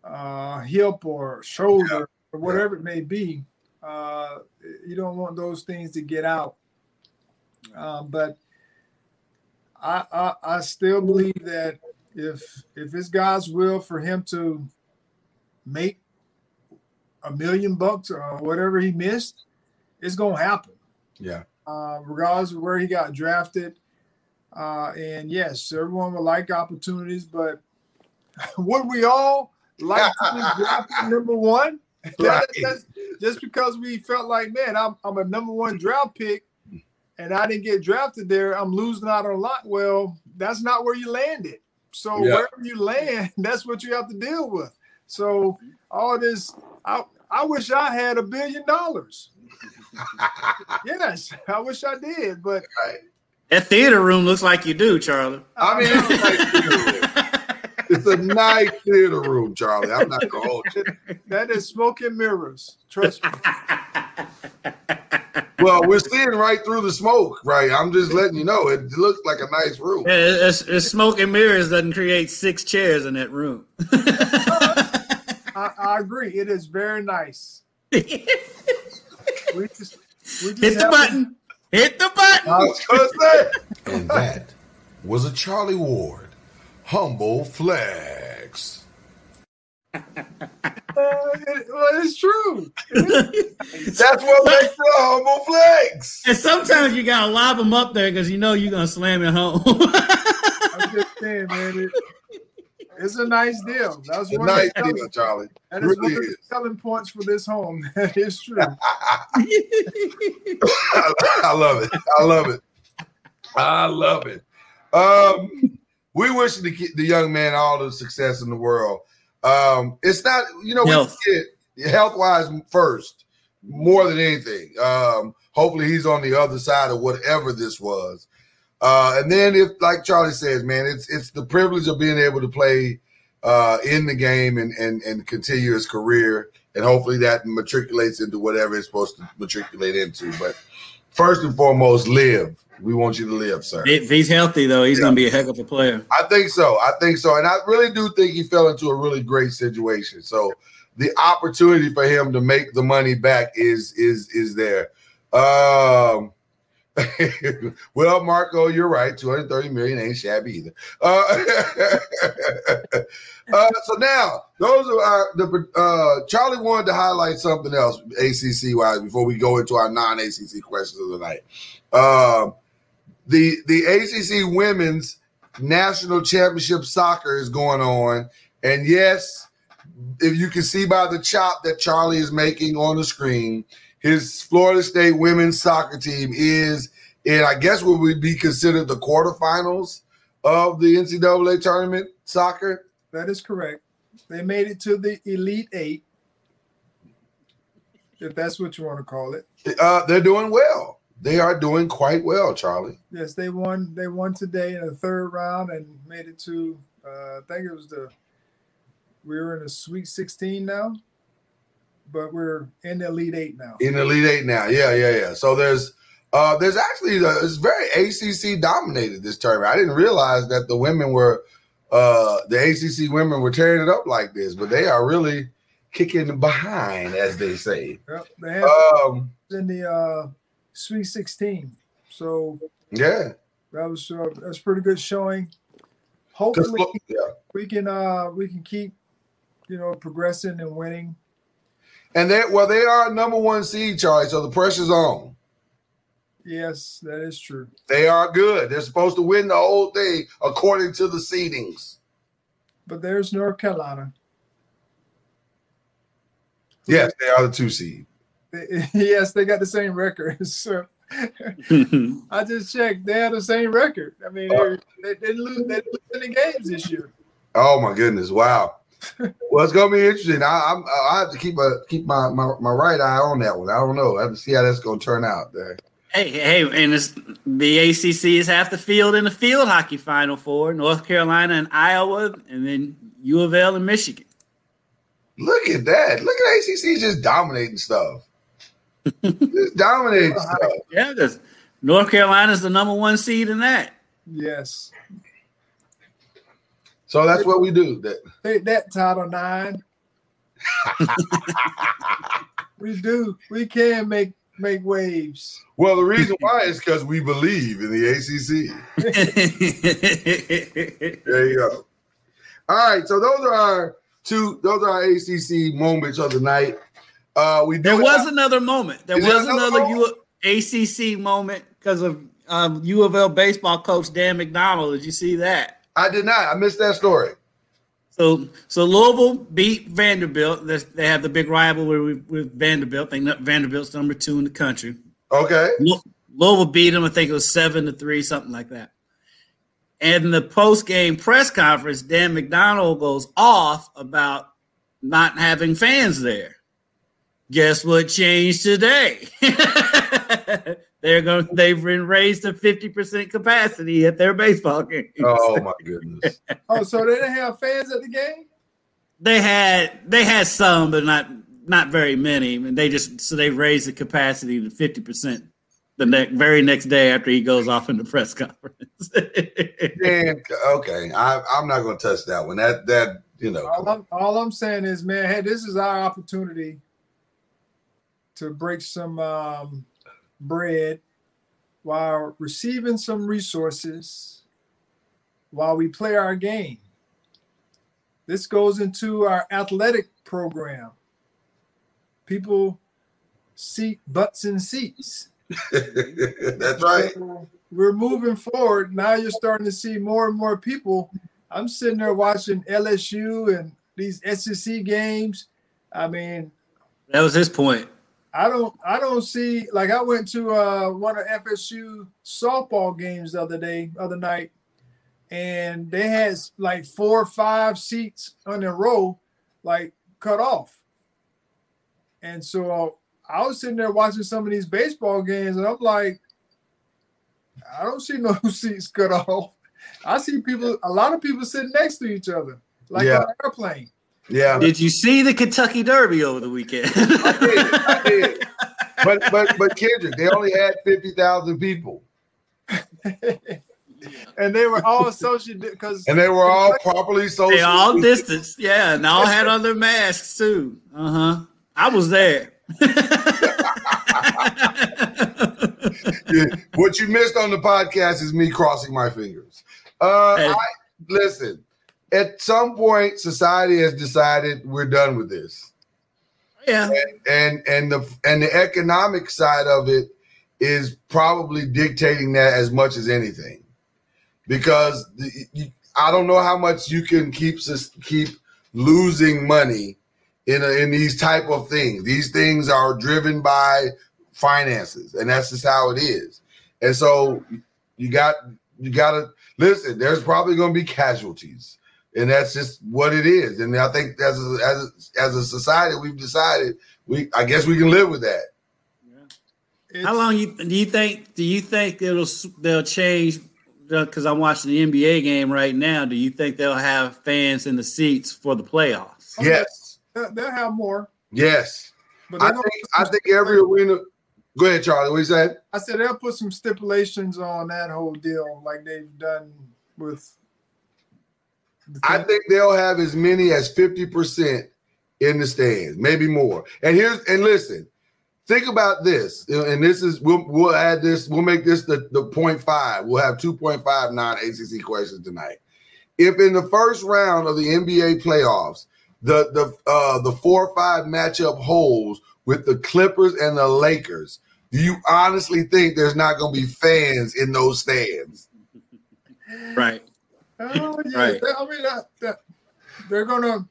uh, hip or shoulder or whatever it may be. Uh, you don't want those things to get out. Um, but I, I I still believe that if if it's God's will for him to make a million bucks or whatever he missed, it's gonna happen. Yeah. Uh, regardless of where he got drafted. Uh, and yes, everyone would like opportunities, but would we all like to be drafted number one? Right. that's just because we felt like, man, I'm, I'm a number one draft pick and I didn't get drafted there, I'm losing out on a lot. Well, that's not where you landed. So Yeah. wherever you land, that's what you have to deal with. So all this, I, I wish I had a billion dollars. Yes, I wish I did, but That theater room looks like you do, Charlie. I mean, it's a nice theater room. It's a nice theater room, Charlie. I'm not gonna hold you. that is smoke and mirrors. Trust me. Well, we're seeing right through the smoke, right? I'm just letting you know. It looks like a nice room. Yeah, it's, it's smoke and mirrors doesn't create six chairs in that room. I, I agree. It is very nice. Hit We just, we just the have- button. Hit the button. I was gonna say. And that was a Charlie Ward humble flex. Uh, it- well, it's true. That's what makes a humble flex. And sometimes you gotta lob them up there because you know you're gonna slam it home. I'm just saying, man. It, it's a nice deal. That's A one nice of the deal, Charlie. That is one Really of the selling points for this home. That is true. I love it. I love it. I love it. Um, we wish the the young man all the success in the world. Um, it's not, you know, we Health. get health wise first, more than anything. Um, hopefully he's on the other side of whatever this was. Uh, and then if like Charlie says, man, it's it's the privilege of being able to play uh in the game and and and continue his career. And hopefully that matriculates into whatever it's supposed to matriculate into. But first and foremost, live. We want you to live, sir. if he's healthy though, he's gonna be a heck of a player. I think so. I think so. And I really do think he fell into a really great situation. So the opportunity for him to make the money back is is is there. Um well, Marco, you're right. 230 million ain't shabby either. Uh, uh, so now those are the uh Charlie wanted to highlight something else ACC wise before we go into our non-ACC questions of the night. Um the the ACC women's national championship soccer is going on, and yes, if you can see by the chop that Charlie is making on the screen, his Florida State women's soccer team is in, I guess, what would be considered the quarterfinals of the NCAA tournament soccer. That is correct. They made it to the Elite Eight, if that's what you want to call it. Uh, they're doing well. They are doing quite well, Charlie. Yes, they won. They won today in the third round and made it to. Uh, I think it was the. We were in the Sweet 16 now, but we're in the Elite Eight now. in the Elite Eight now. Yeah, yeah, yeah. So there's uh there's actually uh, it's very ACC dominated this tournament. I didn't realize that the women were uh the ACC women were tearing it up like this, but they are really kicking behind, as they say. Yep, they Um, in the uh, Sweet 16, so yeah. that was uh, that's pretty good showing. Hopefully, yeah. we can uh we can keep you know progressing and winning. And they well, they are number one seed, Charlie. So the pressure's on. Yes, that is true. They are good. They're supposed to win the whole thing according to the seedings. but there's North Carolina. Yes, they are the two seed. They- yes, they got the same record. So I just checked; they have the same record. I mean, Oh. they, they didn't lose. They didn't lose any games this year. Oh my goodness! Wow. Well, it's gonna be interesting. I, I'm I have to keep a keep my, my my right eye on that one. I don't know. I have to see how that's gonna turn out. There. Hey, hey, and it's, the ACC is half the field in the field hockey Final Four: North Carolina and Iowa, and then U of L and Michigan. Look at that! Look at ACC just dominating stuff. just dominating stuff. Yeah, because North Carolina's the number one seed in that. Yes, So that's what we do. That take that Title Nine. we do. We can make make waves. well, the reason why is because we believe in the ACC. There you go. All right, so those are our two. Those are our ACC moments of the night. Uh, we do there was have- another moment. There Is there was another another U- ACC moment because of um, U of L baseball coach Dan McDonnell. Did you see that? I did not. I missed that story. So, so Louisville beat Vanderbilt. They have the big rivalry with, with Vanderbilt. They Vanderbilt's number two in the country. Okay. Lou- Louisville beat them. I think it was seven to three, something like that. And in the post game press conference, Dan McDonnell goes off about not having fans there. Guess what changed today? They're going. They've been raised to fifty percent capacity at their baseball games. Oh my goodness. Oh, so they didn't have fans at the game? They had they had some, but not not very many. And they just so they raised the capacity to fifty percent the next very next day after he goes off in the press conference. Dan, okay. I, I'm not going to touch that one. That that you know. All I'm, all I'm saying is, man, hey, this is our opportunity to break some um, bread while receiving some resources while we play our game. This goes into our athletic program. People seat butts in seats. That's right. So we're moving forward. Now you're starting to see more and more people. I'm sitting there watching LSU and these SEC games. I mean, that was his point. I don't I don't see like I went to uh one of FSU softball games the other day, other night, and they had like four or five seats on a row, like cut off. And so I was sitting there watching some of these baseball games, and I'm like, I don't see no seats cut off. I see people, a lot of people sitting next to each other, like Yeah. on an airplane. Yeah. Did you see the Kentucky Derby over the weekend? I did. I did. But but but Kendrick, they only had fifty thousand people, and they were all social because and they were all properly social. they all distanced, yeah, and all had on their masks too. Uh huh. I was there. Yeah, what you missed on the podcast is me crossing my fingers. Uh, Hey. I, listen, at some point, society has decided we're done with this, yeah, and and the and the economic side of it is probably dictating that as much as anything, because the, you, I don't know how much you can keep keep losing money in a, in these type of things. These things are driven by finances, and that's just how it is. And so you got you got to listen. There's probably going to be casualties, and that's just what it is. And I think as a, as a, as a society, we've decided we I guess we can live with that. it's, How long you do you think? Do you think it'll they'll change? Uh, because I'm watching the NBA game right now. Do you think they'll have fans in the seats for the playoffs? Oh, Yes, they'll, they'll have more. yes. But I think I think every arena. Go ahead, Charlie. What you said? I said they'll put some stipulations on that whole deal, like they've done with. The I think they'll have as many as 50% in the stands, maybe more. And here's and listen, think about this. And this is we'll we'll add this, we'll make this the, the point five. We'll have 2.5 non-ACC questions tonight. If in the first round of the NBA playoffs, the the uh the four or five matchup holds with the Clippers and the Lakers, do you honestly think there's not gonna be fans in those stands? Right. Oh yeah, Right. that- I mean that, that they're gonna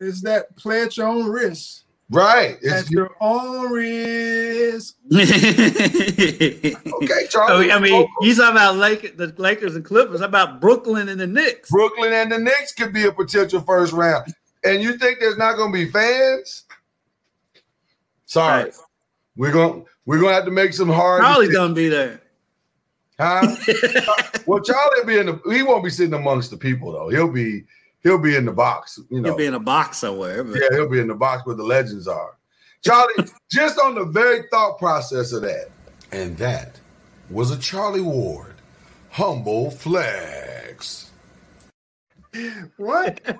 is that play at your own risk. Right. It's, At your own risk. okay, oh, I Charlie. mean, I mean, you talking about Lake, the Lakers and Clippers. How about Brooklyn and the Knicks? Brooklyn and the Knicks could be a potential first round. And you think there's not going to be fans? Sorry, Right. we're going to we're going to have to make some hard. Probably decisions. gonna be there. Huh? well, Charlie will be in the. He won't be sitting amongst the people though. He'll be he'll be in the box. You know, He'll be in a box somewhere. But yeah, he'll be in the box where the legends are. Charlie, just on the very thought process of that, and that was a Charlie Ward humble flex. What?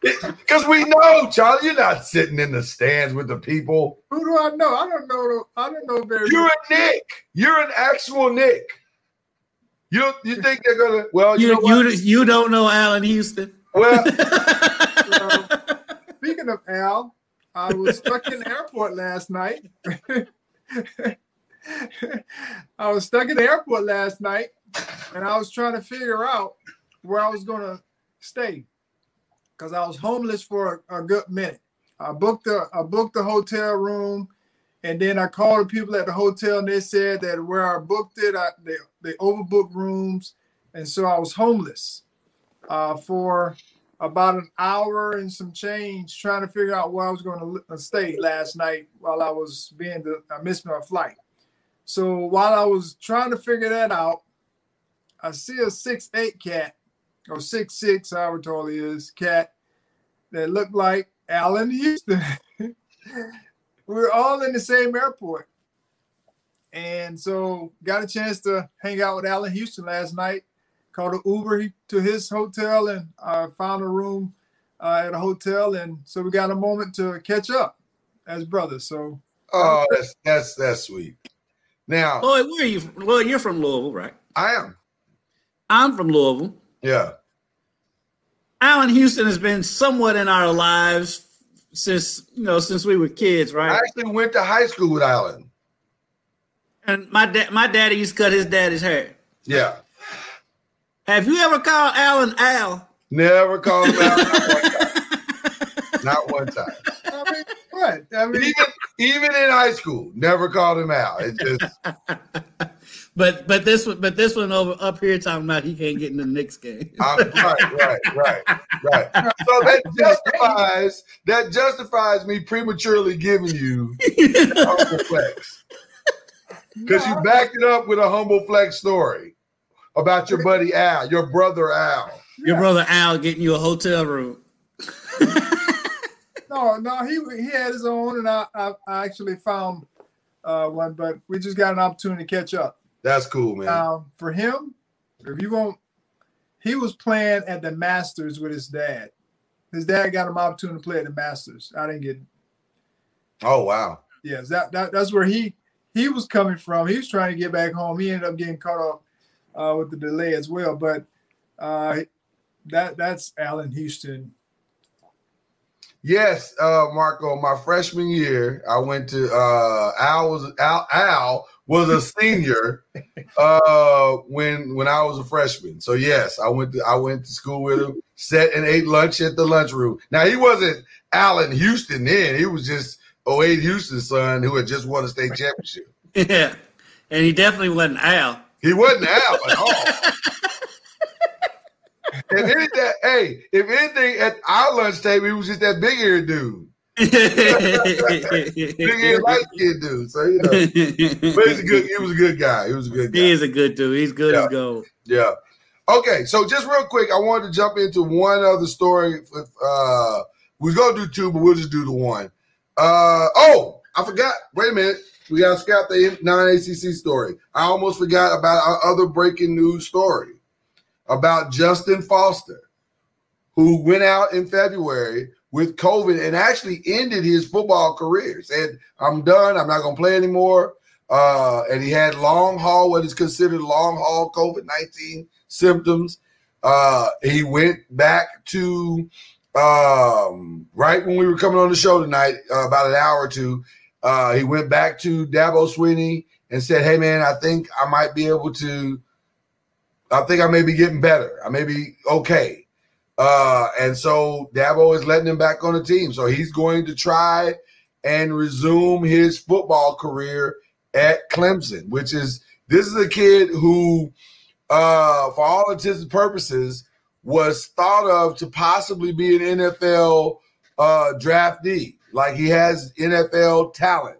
Because we know, Charlie, you're not sitting in the stands with the people. Who do I know? I don't know. I don't know very You're much. a Knick. You're an actual Knick. You you think they're gonna? Well, you, you know what? you you don't know Allan Houston. well, Well, speaking of Al, I was stuck in the airport last night. I was stuck in the airport last night, and I was trying to figure out where I was going to stay because I was homeless for a, a good minute. I booked a I booked a hotel room, and then I called the people at the hotel, and they said that where I booked it, I, they they overbooked rooms, and so I was homeless uh, for about an hour and some change trying to figure out where I was going to stay last night while I was being the, I missed my flight. So while I was trying to figure that out, I see a six eight cat or six six, however tall he is, cat that looked like Allan Houston. we were all in the same airport. And so got a chance to hang out with Allan Houston last night called an Uber to his hotel and uh, found a room uh, at a hotel, and so we got a moment to catch up as brothers. So oh, that's that's that's sweet. Now Lloyd, where are you? From? Lloyd, you're from Louisville, right? I am. I'm from Louisville. Yeah. Allan Houston has been somewhat in our lives since you know since we were kids, right? I actually went to high school with Allan. And my dad, my daddy used to cut his daddy's hair. Yeah. Have you ever called Allan Al? Never called him out. Not one time. Not one time. I mean, what? I mean, Even even in high school, never called him out. It just But but this one but this one over up here talking about he can't get in the Knicks game. I'm, right, right, right, right. So that justifies that justifies me prematurely giving you humble flex because you backed it up with a humble flex story about your buddy Al, your brother Al. Your brother Al getting you a hotel room. no, no, he he had his own, and I I, I actually found uh, one, but we just got an opportunity to catch up. That's cool, man. For him, if you won't, he was playing at the Masters with his dad. His dad got him opportunity to play at the Masters. I didn't get. Oh wow. Yes, that, that that's where he he was coming from. He was trying to get back home. He ended up getting caught up uh, with the delay as well. But uh, that that's Allan Houston. Yes, uh, Marco. My freshman year, I went to uh, Al was Al, Al was a senior uh, when when I was a freshman. So yes, I went to I went to school with him. Sat and ate lunch at the lunchroom. Now he wasn't Allan Houston then. He was just 08 Houston's son who had just won a state championship. Yeah. And he definitely wasn't Al. He wasn't Al at all. if anything, hey, if anything, at our lunch table, he was just that big eared dude, big eared light skinned dude. So you know, but he's a good. He was a good guy. He was a good guy. he is a good dude. He's good Yeah. as gold. Yeah. Okay, so just real quick, I wanted to jump into one other story. Uh, we are gonna do two, but we'll just do the one. Uh, oh, I forgot. Wait a minute. We got to scrap the non-ACC story. I almost forgot about our other breaking news story about Justin Foster, who went out in February with COVID and actually ended his football career. Said, "I'm done. I'm not gonna play anymore." Uh, and he had long haul, what is considered long haul COVID 19 symptoms. Uh, he went back to um, right when we were coming on the show tonight, uh, about an hour or two. Uh, he went back to Dabo Swinney and said, Hey, man, I think I might be able to I think I may be getting better. I may be okay. Uh, and so Dabo is letting him back on the team. So he's going to try and resume his football career at Clemson, which is this is a kid who, uh, for all intents and purposes, was thought of to possibly be an NFL uh, draftee. Like he has NFL talent.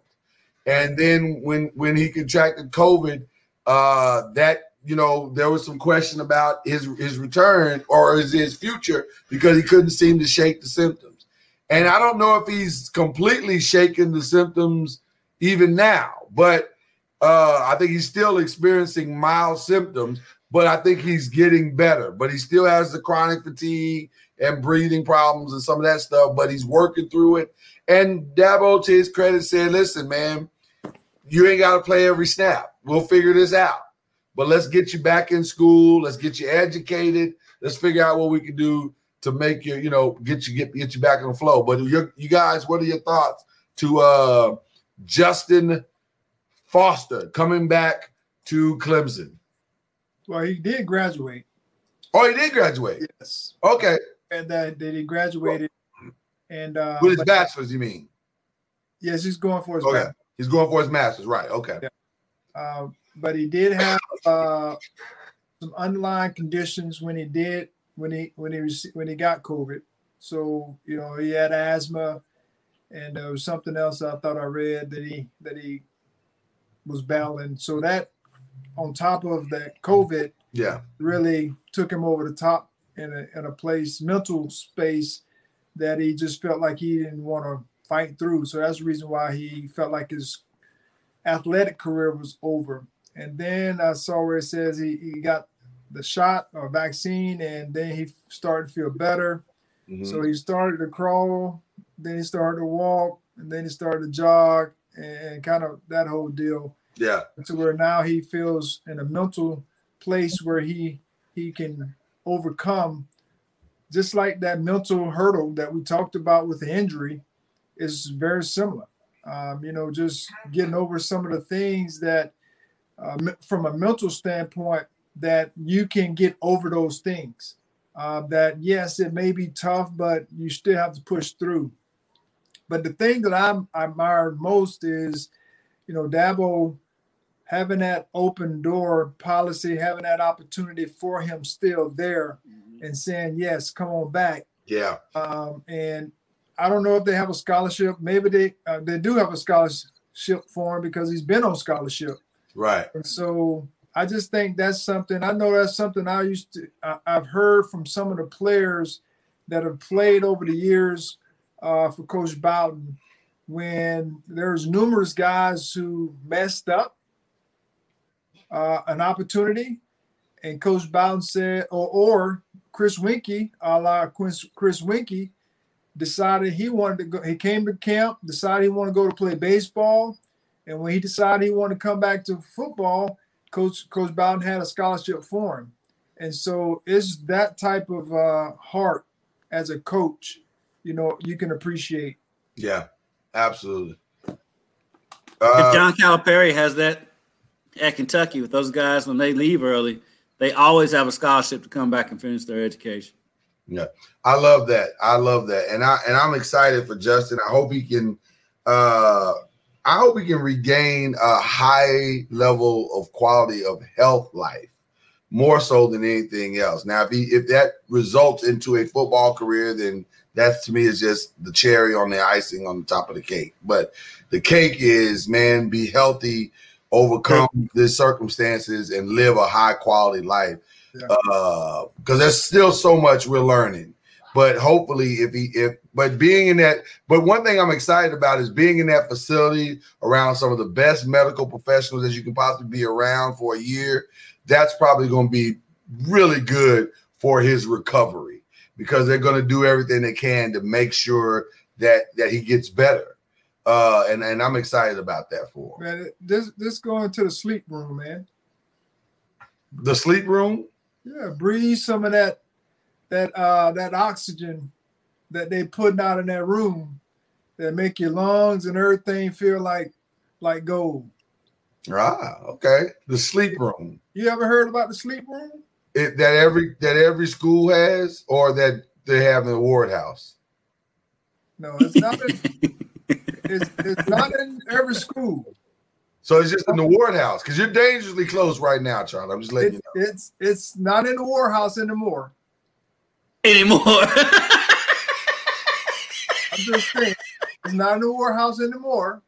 And then when when he contracted COVID, uh, that you know there was some question about his his return or his, his future because he couldn't seem to shake the symptoms. And I don't know if he's completely shaken the symptoms even now, but uh, I think he's still experiencing mild symptoms. But I think he's getting better. But he still has the chronic fatigue and breathing problems and some of that stuff. But he's working through it. And Dabo, to his credit, said, "Listen, man." you ain't got to play every snap. We'll figure this out. But let's get you back in school. Let's get you educated. Let's figure out what we can do to make you, you know, get you get get you back in the flow. But you guys, what are your thoughts to uh Justin Foster coming back to Clemson? Well, he did graduate. Oh, he did graduate. Yes. Okay. And that, that he graduated. And uh with his but- bachelor's, you mean? Yes, he's going for his Okay. bachelor's. He's going for his master's, right? Okay. Uh, but he did have uh, some underlying conditions when he did when he when he rece- when he got COVID. So you know he had asthma, and there was something else I thought I read that he that he was battling. So that on top of that COVID Yeah. really took him over the top in a in a place mental space that he just felt like he didn't want to fight through. So that's the reason why he felt like his athletic career was over. And then I saw where it says he, he got the shot or vaccine and then he started to feel better. Mhm. So he started to crawl, then he started to walk, and then he started to jog and kind of that whole deal yeah. to where now he feels in a mental place where he he can overcome just like that mental hurdle that we talked about with the injury is very similar um, you know just getting over some of the things that uh, from a mental standpoint that you can get over those things uh, that yes it may be tough but you still have to push through but the thing that I'm, I admire most is you know Dabo having that open door policy, having that opportunity for him still there and saying, yes, come on back. Yeah. Um, and I don't know if they have a scholarship. Maybe they uh, they do have a scholarship for him because he's been on scholarship. Right. And so I just think that's something. I know that's something I used to. I, I've heard from some of the players that have played over the years uh, for Coach Bowden. When there's numerous guys who messed up uh, an opportunity, and Coach Bowden said, or, or Chris Weinke, a la Chris, Chris Weinke, decided he wanted to go. He came to camp, decided he wanted to go to play baseball, and when he decided he wanted to come back to football, Coach Coach Bowden had a scholarship for him, and so it's that type of uh, heart as a coach, you know, you can appreciate. Yeah. Absolutely. if Uh, John Calipari has that at Kentucky with those guys when they leave early, they always have a scholarship to come back and finish their education. Yeah, I love that. I love that, and I and I'm excited for Justin. I hope he can. uh I hope we can regain a high level of quality of health life, more so than anything else. Now, if he if that results into a football career, then that to me is just the cherry on the icing on the top of the cake. But the cake is, man, be healthy, overcome the circumstances, and live a high quality life because uh, there's still so much we're learning. But hopefully, if he if but being in that, but one thing I'm excited about is being in that facility around some of the best medical professionals that you can possibly be around for a year. That's probably going to be really good for his recovery because they're going to do everything they can to make sure that that he gets better. Uh, and and I'm excited about that for him. Man, this this going to the sleep room, man. the sleep room. Yeah, breathe some of that that uh that oxygen that they putting out in that room that make your lungs and everything feel like like gold. Ah, okay. The sleep room. You ever heard about the sleep room? it, that every that every school has, or that they have in the Ward House? No, it's not. In, it's, it's not in every school. So it's just in the Ward House because you're dangerously close right now, Charlie. I'm just letting It's you know. it's it's not in the War House anymore. Anymore. I'm just saying, it's not in the War House anymore.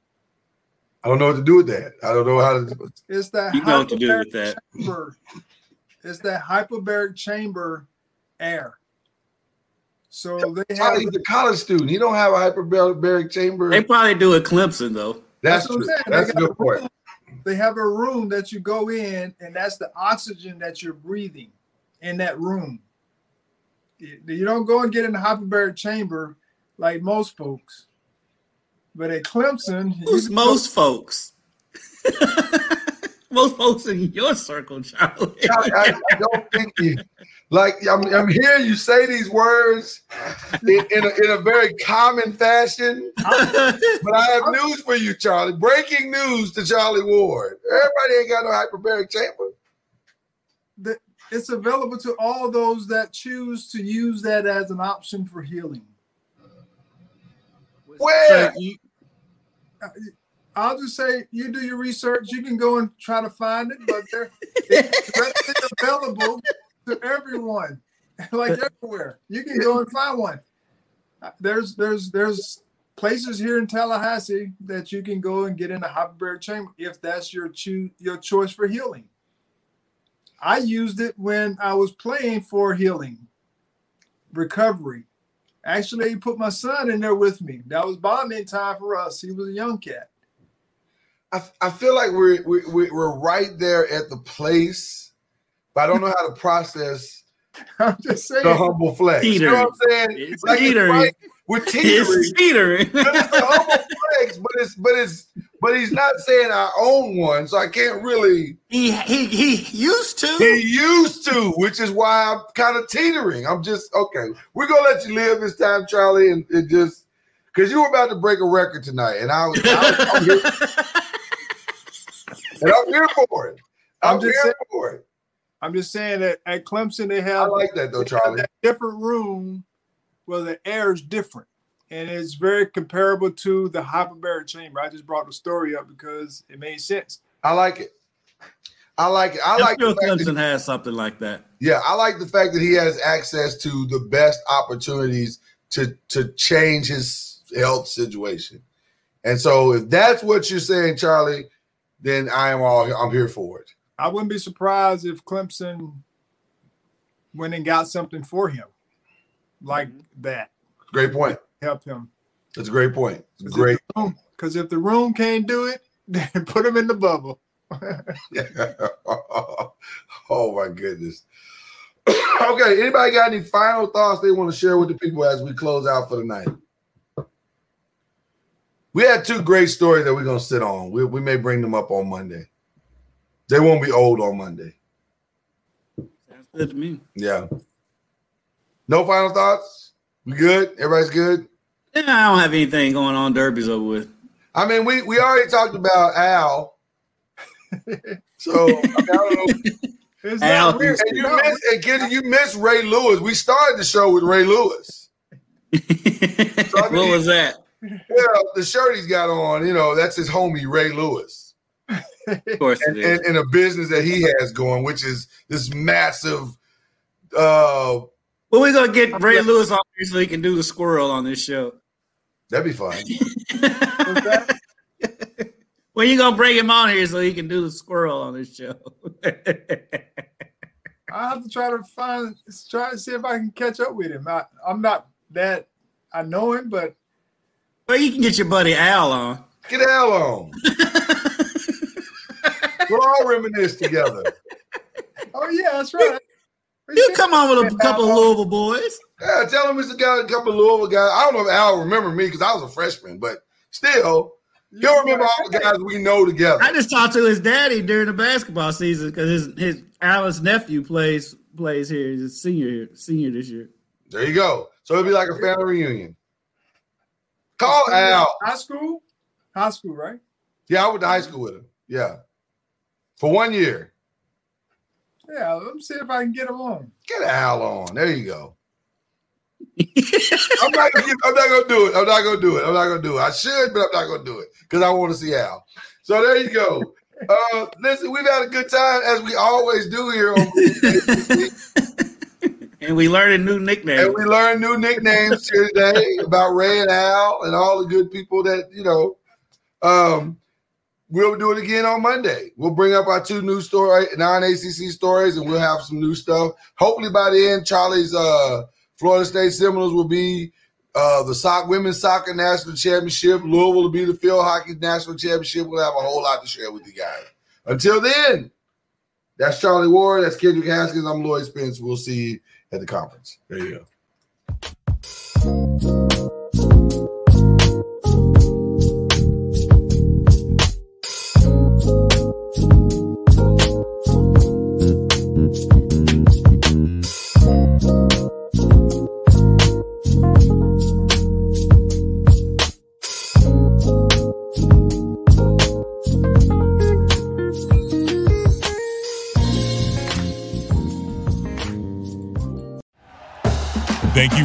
I don't know what to do with that. I don't know how to. It's that You know what to do with hyperbaric that. chamber. It's that hyperbaric chamber air. So they have Charlie, he's a college student. He don't have a hyperbaric chamber. they probably do at Clemson though. That's, That's what I'm saying. That's a good a point. they have a room that you go in, and that's the oxygen that you're breathing in that room. You you don't go and get in the hyperbaric chamber like most folks. But at Clemson, Who's can most folks? most folks in your circle, Charlie. Charlie, I, I don't think you like. I'm, I'm hearing you say these words in, in, a, in a very common fashion. But I have news for you, Charlie. Breaking news to Charlie Ward. Everybody ain't got no hyperbaric chamber. the, it's available to all those that choose to use that as an option for healing. Where? So you- I'll just say you do your research. You can go and try to find it, but they're it's available to everyone, like everywhere. You can go and find one. There's there's there's places here in Tallahassee that you can go and get in a hyperbaric chamber if that's your choose your choice for healing. I used it when I was playing for healing, recovery. Actually, put my son in there with me. That was bonding time for us. He was a young cat. I, I feel like we're, we're we're right there at the place, but I don't know how to process I'm just saying. the humble flex. You know what I'm saying? It's Like, teetering. right- we're teetering. It's teetering. but it's the humble flex, but it's but it's but he's not saying I own one, so I can't really. he he he used to. He used to, which is why I'm kind of teetering. I'm just okay. We're gonna let you live this time, Charlie, and, and just because you were about to break a record tonight, and I was, I was I'm here, and I'm here for it. I'm, I'm just here saying- for it. I'm just saying that at Clemson they I have, like that though, Charlie. that different room where the air is different, and it's very comparable to the hyperbaric chamber. I just brought the story up because it made sense. I like it. I like it. I I like feel the fact that Clemson has something like that. Yeah, I like the fact that he has access to the best opportunities to to change his health situation. And so if that's what you're saying, Charlie, then I am all I'm here for it. I wouldn't be surprised if Clemson went and got something for him like mm-hmm. that, Great point. help him. That's a great point. It's great. Because if the room can't do it, then put him in the bubble. oh my goodness. okay, anybody got any final thoughts they want to share with the people as we close out for the night? We had two great stories that we're gonna sit on. We, we may bring them up on Monday. They won't be old on Monday. Sounds good to me. Yeah. No final thoughts? We good? Everybody's good? Yeah, I don't have anything going on. Derby's over with. I mean, we we already talked about Al. So I, mean, I don't know. It's Al, not weird. And you miss and you miss Ray Lewis. We started the show with Ray Lewis. what was that? Well, the shirt he's got on, you know, that's his homie Ray Lewis. Of course And is. in a business that he has going, which is this massive uh Well, we're gonna get Ray Lewis on here so he can do the squirrel on this show. that'd be fun. Well, you gonna bring him on here so he can do the squirrel on this show. I have to try to find, try to see if I can catch up with him. I, I'm not that I know him, but well, you can get your buddy Al on. Get Al on. we'll all reminisce together. oh yeah, that's right. You come on with a couple of Louisville boys. Yeah, tell him it's a guy, a couple of Louisville guys. I don't know if Al remember me because I was a freshman, but still, he'll remember all the guys we know together. I just talked to his daddy during the basketball season because his his Allan's nephew plays plays here. He's a senior here, senior this year. There you go. So it'll be like a family reunion. Call Al. High school, high school, right? Yeah, I went to high school with him. Yeah. For one year. Yeah, let me see if I can get him on. Get Al on. There you go. I'm not gonna. I'm not gonna do it. I'm not gonna do it. I'm not gonna do it. I should, but I'm not gonna do it because I want to see Al. So there you go. Uh, listen, we've had a good time as we always do here on and we learned a new nickname. And we learned new nicknames here today about Ray and Al and all the good people that you know. Um, we'll do it again on Monday. We'll bring up our two new story, non-ACC stories, and we'll have some new stuff. Hopefully by the end, Charlie's uh, Florida State Seminoles will be uh, the women's soccer national championship. Louisville will be the field hockey national championship. We'll have a whole lot to share with you guys. Until then, that's Charlie Ward. That's Kendrick Haskins. I'm Lloyd Spence. We'll see you at the conference. There you go.